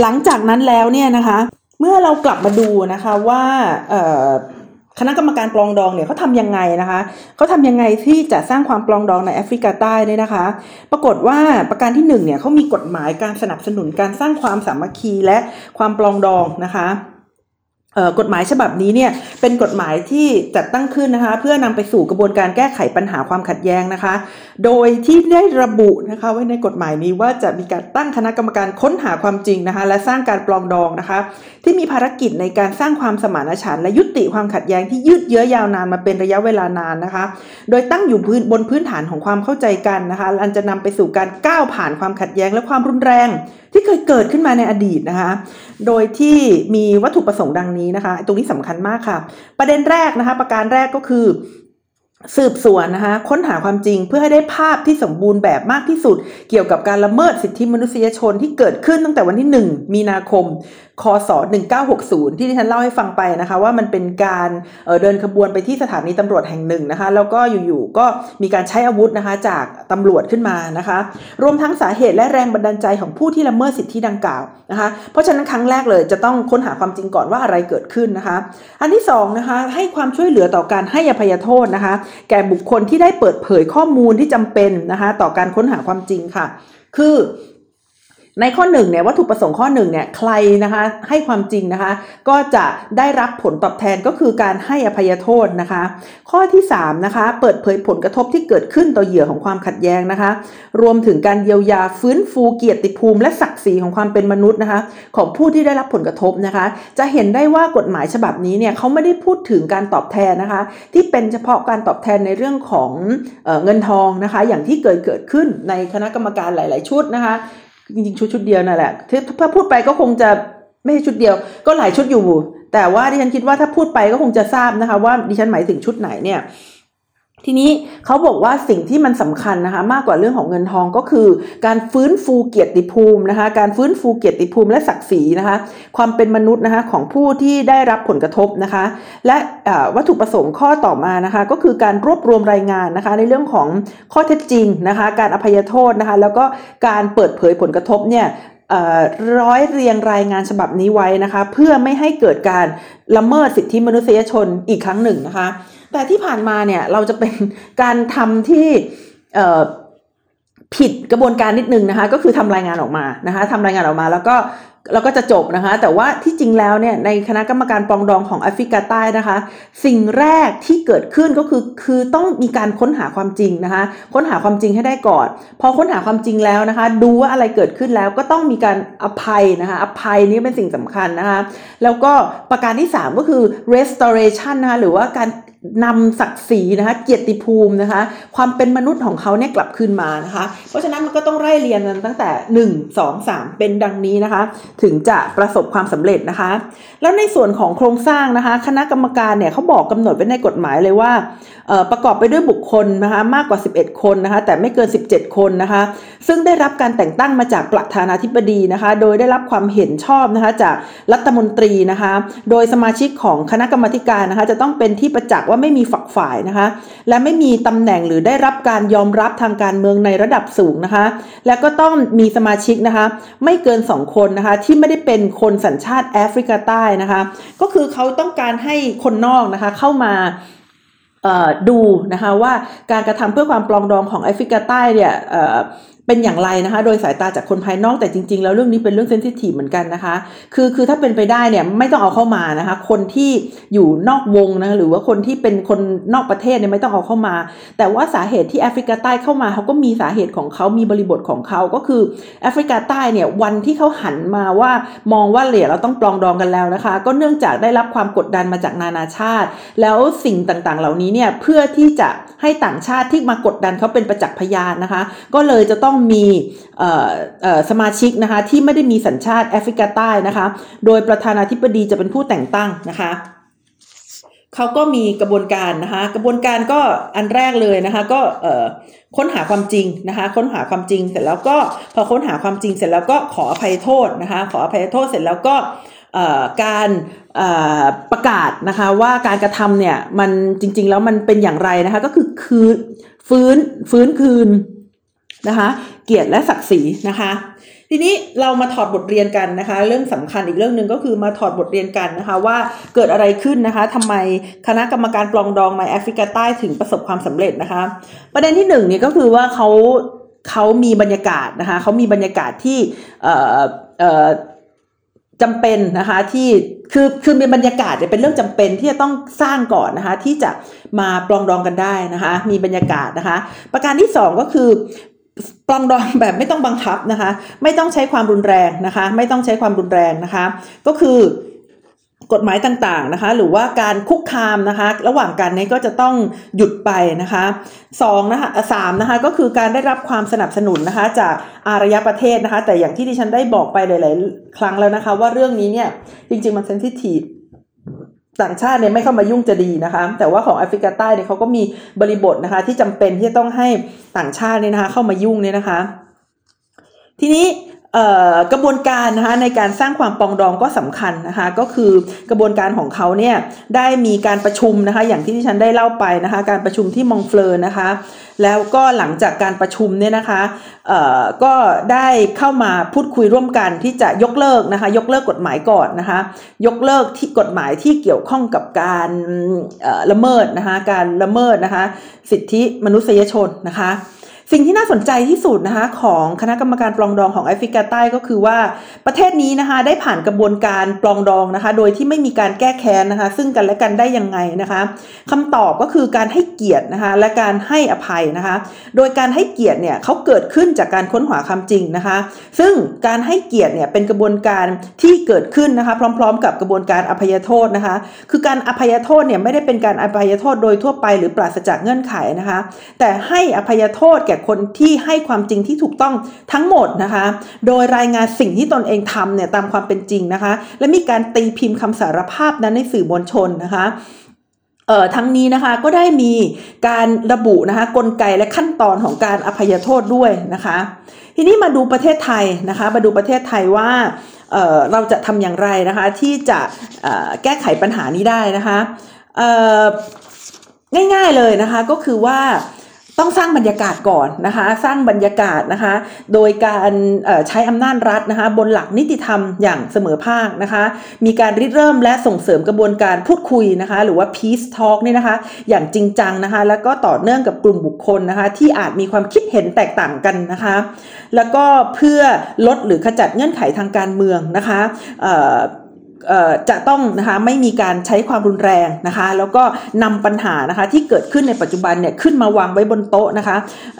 หลังจากนั้นแล้วเนี่ยนะคะ เมื่อเรากลับมาดูนะคะว่า คณะกรรมการปลองดองเนี่ยเขาทำยังไงนะคะเขาทำยังไงที่จะสร้างความปลองดองในแอฟริกาใต้เนี่ยนะคะ ปรากฏว่าประการที่1เนี่ยเขามีกฎหมายการสนับสนุนการสร้างความสามัคคีและความปลองดองนะคะ กฎหมายฉบับนี้เนี่ยเป็นกฎหมายที่จัดตั้งขึ้นนะคะ เพื่อนำไปสู่กระบวนการแก้ไขปัญหาความขัดแย้งนะคะ โดยที่ได้ระบุนะคะไว้ในกฎหมายนี้ว่าจะมีการตั้งคณะกรรมการค้นหาความจริงนะคะและสร้างการปลองดองนะคะ ที่มีภารกิจในการสร้างความสมานฉันท์และยุติความขัดแย้งที่ยืดเยื้อยาวนานมาเป็นระยะเวลานานนะคะ โดยตั้งอยู่บนพื้นฐานของความเข้าใจกันนะคะอันจะนำไปสู่การก้าวผ่านความขัดแย้งและความรุนแรง ที่เคยเกิดขึ้นมาในอดีตนะคะ โดยที่มีวัตถุประสงค์ดังนี้นะคะ ตรงนี้สำคัญมากค่ะ ประเด็นแรกนะคะ ประการแรกก็คือ สืบสวนนะคะค้นหาความจริงเพื่อให้ได้ภาพที่สมบูรณ์แบบมากที่สุด เกี่ยวกับการละเมิดสิทธิมนุษยชนที่เกิดขึ้นตั้งแต่วันที่ 1 มีนาคม คศ1960 ที่ที่ฉันเล่าให้ฟังไปนะคะ ว่ามันเป็นการเเดินขบวนไปที่สถานีตำรวจแห่งหนึ่งนะคะ แล้วก็อยู่ๆก็มีการใช้อาวุธนะคะจากตำรวจขึ้นมานะคะ รวมทั้งสาเหตุและแรงบันดาลใจของผู้ที่ละเมิดสิทธิดังกล่าวนะคะ เพราะฉะนั้นครั้งแรกเลยจะต้องค้นหาความจริงก่อนว่าอะไรเกิดขึ้นนะคะ อันที่2นะคะให้ความช่วยเหลือต่อการให้อภัยโทษนะคะ แก่บุคคลที่ได้เปิดเผยข้อมูลที่จำเป็นนะคะ ต่อการค้นหาความจริงค่ะ คือ ในข้อหนึ่งเนี่ยวัตถุประสงค์ข้อหนึ่งเนี่ยใครนะคะให้ความจริงนะคะ ก็จะได้รับผลตอบแทนก็คือการให้อภัยโทษนะคะ ข้อที่3นะคะเปิดเผยผลกระทบที่เกิดขึ้นต่อเหยื่อของความขัดแย้งนะคะ รวมถึงการเยียวยาฟื้นฟูเกียรติภูมิ และศักดิ์ศรีของความเป็นมนุษย์นะคะ ของผู้ที่ได้รับผลกระทบนะคะ จะเห็นได้ว่ากฎหมายฉบับนี้เนี่ยเขาไม่ได้พูดถึงการตอบแทนนะคะ ที่เป็นเฉพาะการตอบแทนในเรื่องของเออเงินทองนะคะ อย่างที่เกิดเกิดขึ้นในคณะกรรมการหลาย ๆ ชุดนะคะ จริงๆชุดชุดเดียวนั่นแหละถ้าพูดไปก็คงจะไม่ใช่ชุดเดียว ก็หลายชุดอยู่ แต่ว่าดิฉันคิดว่าถ้าพูดไปก็คงจะทราบนะคะ ว่าดิฉันหมายถึงชุดไหนเนี่ย ทีนี้เขาบอกว่าสิ่งที่มันสำคัญนะคะมากกว่าเรื่องของเงินทองก็คือ การฟื้นฟูเกียรติภูมินะคะการฟื้นฟูเกียรติภูมิและศักดิ์ศรีนะคะความเป็นมนุษย์นะคะของผู้ที่ได้รับผลกระทบนะคะ และวัตถุประสงค์ข้อต่อมานะคะก็คือการรวบรวมรายงานนะคะในเรื่องของข้อเท็จจริงนะคะการอภัยโทษนะคะแล้วก็การเปิดเผยผลกระทบเนี่ยร้อยเรียงรายงานฉบับนี้ไว้นะคะ เพื่อไม่ให้เกิดการละเมิดสิทธิมนุษยชนอีกครั้งหนึ่งนะคะ แต่ที่ผ่านมาเนี่ยเราจะเป็นการทำที่ผิดกระบวนการนิดนึงนะคะ ก็คือทำรายงานออกมานะคะทำรายงานออกมาแล้วก็แล้วก็จะจบนะคะ แต่ว่าที่จริงแล้วเนี่ยในคณะกรรมการปองดองของแอฟริกาใต้นะคะ สิ่งแรกที่เกิดขึ้นก็คือคือต้องมีการค้นหาความจริงนะคะ ค้นหาความจริงให้ได้ก่อน พอค้นหาความจริงแล้วนะคะ ดูว่าอะไรเกิดขึ้นแล้วก็ต้องมีการอภัยนะคะ อภัยนี้เป็นสิ่งสำคัญนะคะ แล้วก็ประการที่ 3 ก็คือ restoration นะคะหรือว่าการ นำศักดิ์ศรีนะคะเกียรติภูมินะคะความเป็นมนุษย์ของเขาเนี่ยกลับคืนมานะคะเพราะฉะนั้นมันก็ต้องไล่เรียนกันตั้งแต่ 1 2 3 เป็นดังนี้นะคะ ถึงจะประสบความสำเร็จนะคะ แล้วในส่วนของโครงสร้างนะคะ คณะกรรมการเนี่ยเขาบอกกำหนดไว้ในกฎหมายเลยว่าประกอบไปด้วยบุคคลนะคะมากกว่า 11 คนนะคะแต่ไม่เกิน 17 คนนะคะซึ่งได้รับการแต่งตั้งมาจากประธานาธิบดีนะคะโดยได้รับความเห็นชอบนะคะจากรัฐมนตรีนะคะโดยสมาชิกของคณะกรรมการนะคะจะต้องเป็นที่ประจักษ์ว่าไม่มีฝักฝ่ายนะคะ และไม่มีตำแหน่งหรือได้รับการยอมรับทางการเมืองในระดับสูงนะคะ และก็ต้องมีสมาชิกนะคะ ไม่เกิน 2 คนนะคะ ที่ไม่ได้เป็นคนสัญชาติแอฟริกาใต้นะคะ ก็คือเขาต้องการให้คนนอกนะคะเข้ามาดูนะคะว่าการกระทำเพื่อความปลองดองของแอฟริกาใต้เนี่ย เป็นอย่างไรนะคะ โดยสายตาจากคนภายนอกแต่จริง ๆ แล้วเรื่องนี้เป็นเรื่องเซนซิทีฟเหมือนกันนะคะ คือคือถ้าเป็นไปได้เนี่ยไม่ต้องเอาเข้ามานะคะ คนที่อยู่นอกวงนะหรือว่าคนที่เป็นคนนอกประเทศเนี่ยไม่ต้องเอาเข้ามา แต่ว่าสาเหตุที่แอฟริกาใต้เข้ามาเขาก็มีสาเหตุของเขามีบริบทของเขาก็คือแอฟริกาใต้เนี่ยวันที่เขาหันมาว่ามองว่าเหลี่ยเราต้องปลองดองกันแล้วนะคะ ก็เนื่องจากได้รับความกดดันมาจากนานาชาติ แล้วสิ่งต่างๆ เหล่านี้เนี่ยเพื่อที่จะให้ต่างชาติที่มากดดันเขาเป็นประจักษ์พยานนะคะ ก็เลยจะต้องมีสมาชิกนะคะที่ไม่ได้มีสัญชาติแอฟริกาใต้นะคะ โดยประธานาธิบดีจะเป็นผู้แต่งตั้งนะคะเขาก็มีกระบวนการนะคะกระบวนการก็อันแรกเลยนะคะก็ค้นหาความจริงนะคะค้นหาความจริงเสร็จแล้วก็พอค้นหาความจริงเสร็จแล้วก็ขออภัยโทษนะคะขออภัยโทษเสร็จแล้วก็การประกาศนะคะว่าการกระทำเนี่ยมันจริง ๆ แล้วมันเป็นอย่างไรนะคะก็คือคืนฟื้นฟื้นคืน นะคะ เกียรติและศักดิ์ศรีนะคะ ทีนี้เรามาถอดบทเรียนกันนะคะ เรื่องสำคัญอีกเรื่องหนึ่งก็คือมาถอดบทเรียนกันนะคะ ว่าเกิดอะไรขึ้นนะคะทำไมคณะกรรมการปลองดองในแอฟริกาใต้ถึงประสบความสำเร็จนะคะ ประเด็นที่หนึ่งเนี่ยก็คือว่าเขาเขามีบรรยากาศนะคะเขามีบรรยากาศที่เอ่อเอ่อจำเป็นนะคะที่คือคือมีบรรยากาศเนี่ยเป็นเรื่องจำเป็นที่จะต้องสร้างก่อนนะคะที่จะมาปลองดองกันได้นะคะมีบรรยากาศนะคะ ประการที่ 2 ก็คือ ปลองดองแบบไม่ต้องบังคับนะคะ ไม่ต้องใช้ความรุนแรงนะคะ ไม่ต้องใช้ความรุนแรงนะคะ ก็คือกฎหมายต่างๆนะคะ หรือว่าการคุกคามนะคะ ระหว่างกันนี้ก็จะต้องหยุดไปนะคะสองนะคะสามนะคะก็คือการได้รับความสนับสนุนนะคะ จากอารยประเทศนะคะ แต่อย่างที่ดิฉันได้บอกไปหลาย ๆ ครั้งแล้วนะคะ ว่าเรื่องนี้เนี่ยจริง ๆ มันเซนซิทีฟ ต่างชาติเนี่ยไม่เข้ามายุ่งจะดีนะคะ แต่ว่าของแอฟริกาใต้เนี่ยเขาก็มีบริบทนะคะ ที่จำเป็นที่จะต้องให้ต่างชาติเนี่ยนะคะ เข้ามายุ่งเนี่ยนะคะ ทีนี้ กระบวนการนะคะในการสร้างความปองดองก็สำคัญนะคะก็คือกระบวนการของเขาเนี่ยได้มีการประชุมนะคะอย่างที่ที่ฉันได้เล่าไปนะคะการประชุมที่มองเฟลอนะคะแล้วก็หลังจากการประชุมเนี่ยนะคะก็ได้เข้ามาพูดคุยร่วมกันที่จะยกเลิกนะคะยกเลิกกฎหมายก่อนนะคะยกเลิกที่กฎหมายที่เกี่ยวข้องกับการละเมิดนะคะการละเมิดนะคะสิทธิมนุษยชนนะคะ สิ่งที่น่าสนใจที่สุดนะคะของคณะกรรมการปลองดองของแอฟริกาใต้ก็คือว่าประเทศนี้นะคะได้ผ่านกระบวนการปลองดองนะคะ โดยที่ไม่มีการแก้แค้นนะคะ ซึ่งกันและกันได้ยังไงนะคะคำตอบก็คือการให้เกียรตินะคะและการให้อภัยนะคะ โดยการให้เกียรติเนี่ยเขาเกิดขึ้นจากการค้นหาความจริงนะคะ ซึ่งการให้เกียรติเนี่ยเป็นกระบวนการที่เกิดขึ้นนะคะ พร้อม ๆ กับกระบวนการอภัยโทษนะคะ คือการอภัยโทษเนี่ยไม่ได้เป็นการอภัยโทษโดยทั่วไปหรือปราศจากเงื่อนไขนะคะ แต่ให้อภัยโทษแก่คนที่ให้ความจริงที่ถูกต้องทั้งหมดนะคะ โดยรายงานสิ่งที่ตนเองทำเนี่ยตามความเป็นจริงนะคะ และมีการตีพิมพ์คำสารภาพนั้นในสื่อมวลชนนะคะเอ่อทั้งนี้นะคะก็ได้มีการระบุนะคะกลไกและขั้นตอนของการอภัยโทษด้วยนะคะ ทีนี้มาดูประเทศไทยนะคะ มาดูประเทศไทยว่าเอ่อเราจะทำอย่างไรนะคะที่จะแก้ไขปัญหานี้ได้นะคะเอ่อง่ายๆเลยนะคะก็คือว่า ต้องสร้างบรรยากาศก่อนนะคะ สร้างบรรยากาศนะคะ โดยการใช้อำนาจรัฐนะคะ บนหลักนิติธรรมอย่างเสมอภาคนะคะ มีการริเริ่มและส่งเสริมกระบวนการพูดคุยนะคะ หรือว่า peace talk นี่นะคะ อย่างจริงจังนะคะ แล้วก็ต่อเนื่องกับกลุ่มบุคคลนะคะ ที่อาจมีความคิดเห็นแตกต่างกันนะคะ แล้วก็เพื่อลดหรือขจัดเงื่อนไขทางการเมืองนะคะ จะต้องนะคะไม่มีการใช้ความรุนแรงนะคะ แล้วก็นำปัญหานะคะที่เกิดขึ้นในปัจจุบันเนี่ยขึ้นมาวางไว้บนโต๊ะนะคะ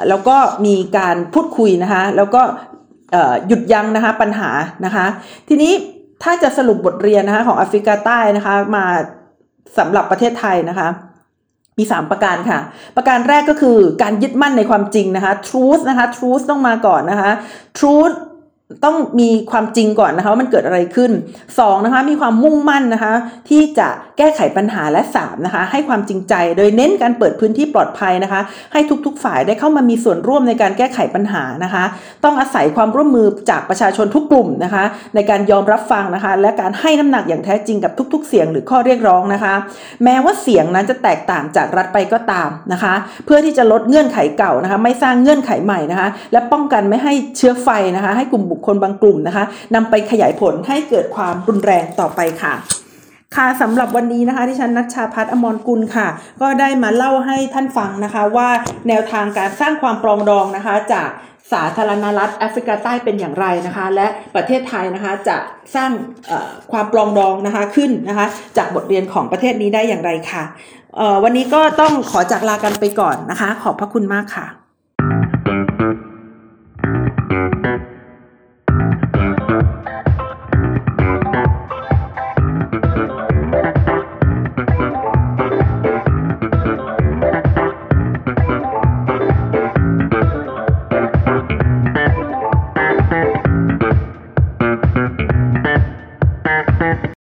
แล้วก็มีการพูดคุยนะคะ แล้วก็หยุดยั้งนะคะปัญหานะคะ ทีนี้ถ้าจะสรุปบทเรียนนะคะของแอฟริกาใต้นะคะมาสำหรับประเทศไทยนะคะมี3 ประการค่ะ ประการแรกก็คือการยึดมั่นในความจริงนะคะ truth นะคะ truth ต้องมาก่อนนะคะ truth ต้องมีความจริงก่อนนะคะว่ามันเกิดอะไรขึ้น2นะคะมีความมุ่งมั่นนะคะที่จะแก้ไขปัญหาและ3นะคะให้ความจริงใจโดยเน้นการเปิดพื้นที่ปลอดภัยนะคะ ให้ทุกๆฝ่ายได้เข้ามามีส่วนร่วมในการแก้ไขปัญหานะคะ ต้องอาศัยความร่วมมือจากประชาชนทุกกลุ่มนะคะ ในการยอมรับฟังนะคะ และการให้น้ำหนักอย่างแท้จริงกับทุก ๆ เสียงหรือข้อเรียกร้องนะคะ แม้ว่าเสียงนั้นจะแตกต่างจากรัฐไปก็ตามนะคะ เพื่อที่จะลดเงื่อนไขเก่านะคะ ไม่สร้างเงื่อนไขใหม่นะคะ และป้องกันไม่ให้เชื้อไฟนะคะ ให้กลุ่มบุคคลบางกลุ่มนะคะนำไปขยายผลให้เกิดความรุนแรงต่อไปค่ะค่ะสำหรับวันนี้นะคะที่ฉันนัชชาพัฒอมรกุลค่ะ ก็ได้มาเล่าให้ท่านฟังนะคะว่าแนวทางการสร้างความปรองดองนะคะ จากสาธารณรัฐแอฟริกาใต้เป็นอย่างไรนะคะ และประเทศไทยนะคะจะสร้างความปรองดองนะคะขึ้นนะคะ จากบทเรียนของประเทศนี้ได้อย่างไรค่ะวันนี้ก็ต้องขอจากลากันไปก่อนนะคะ ขอบพระคุณมากค่ะ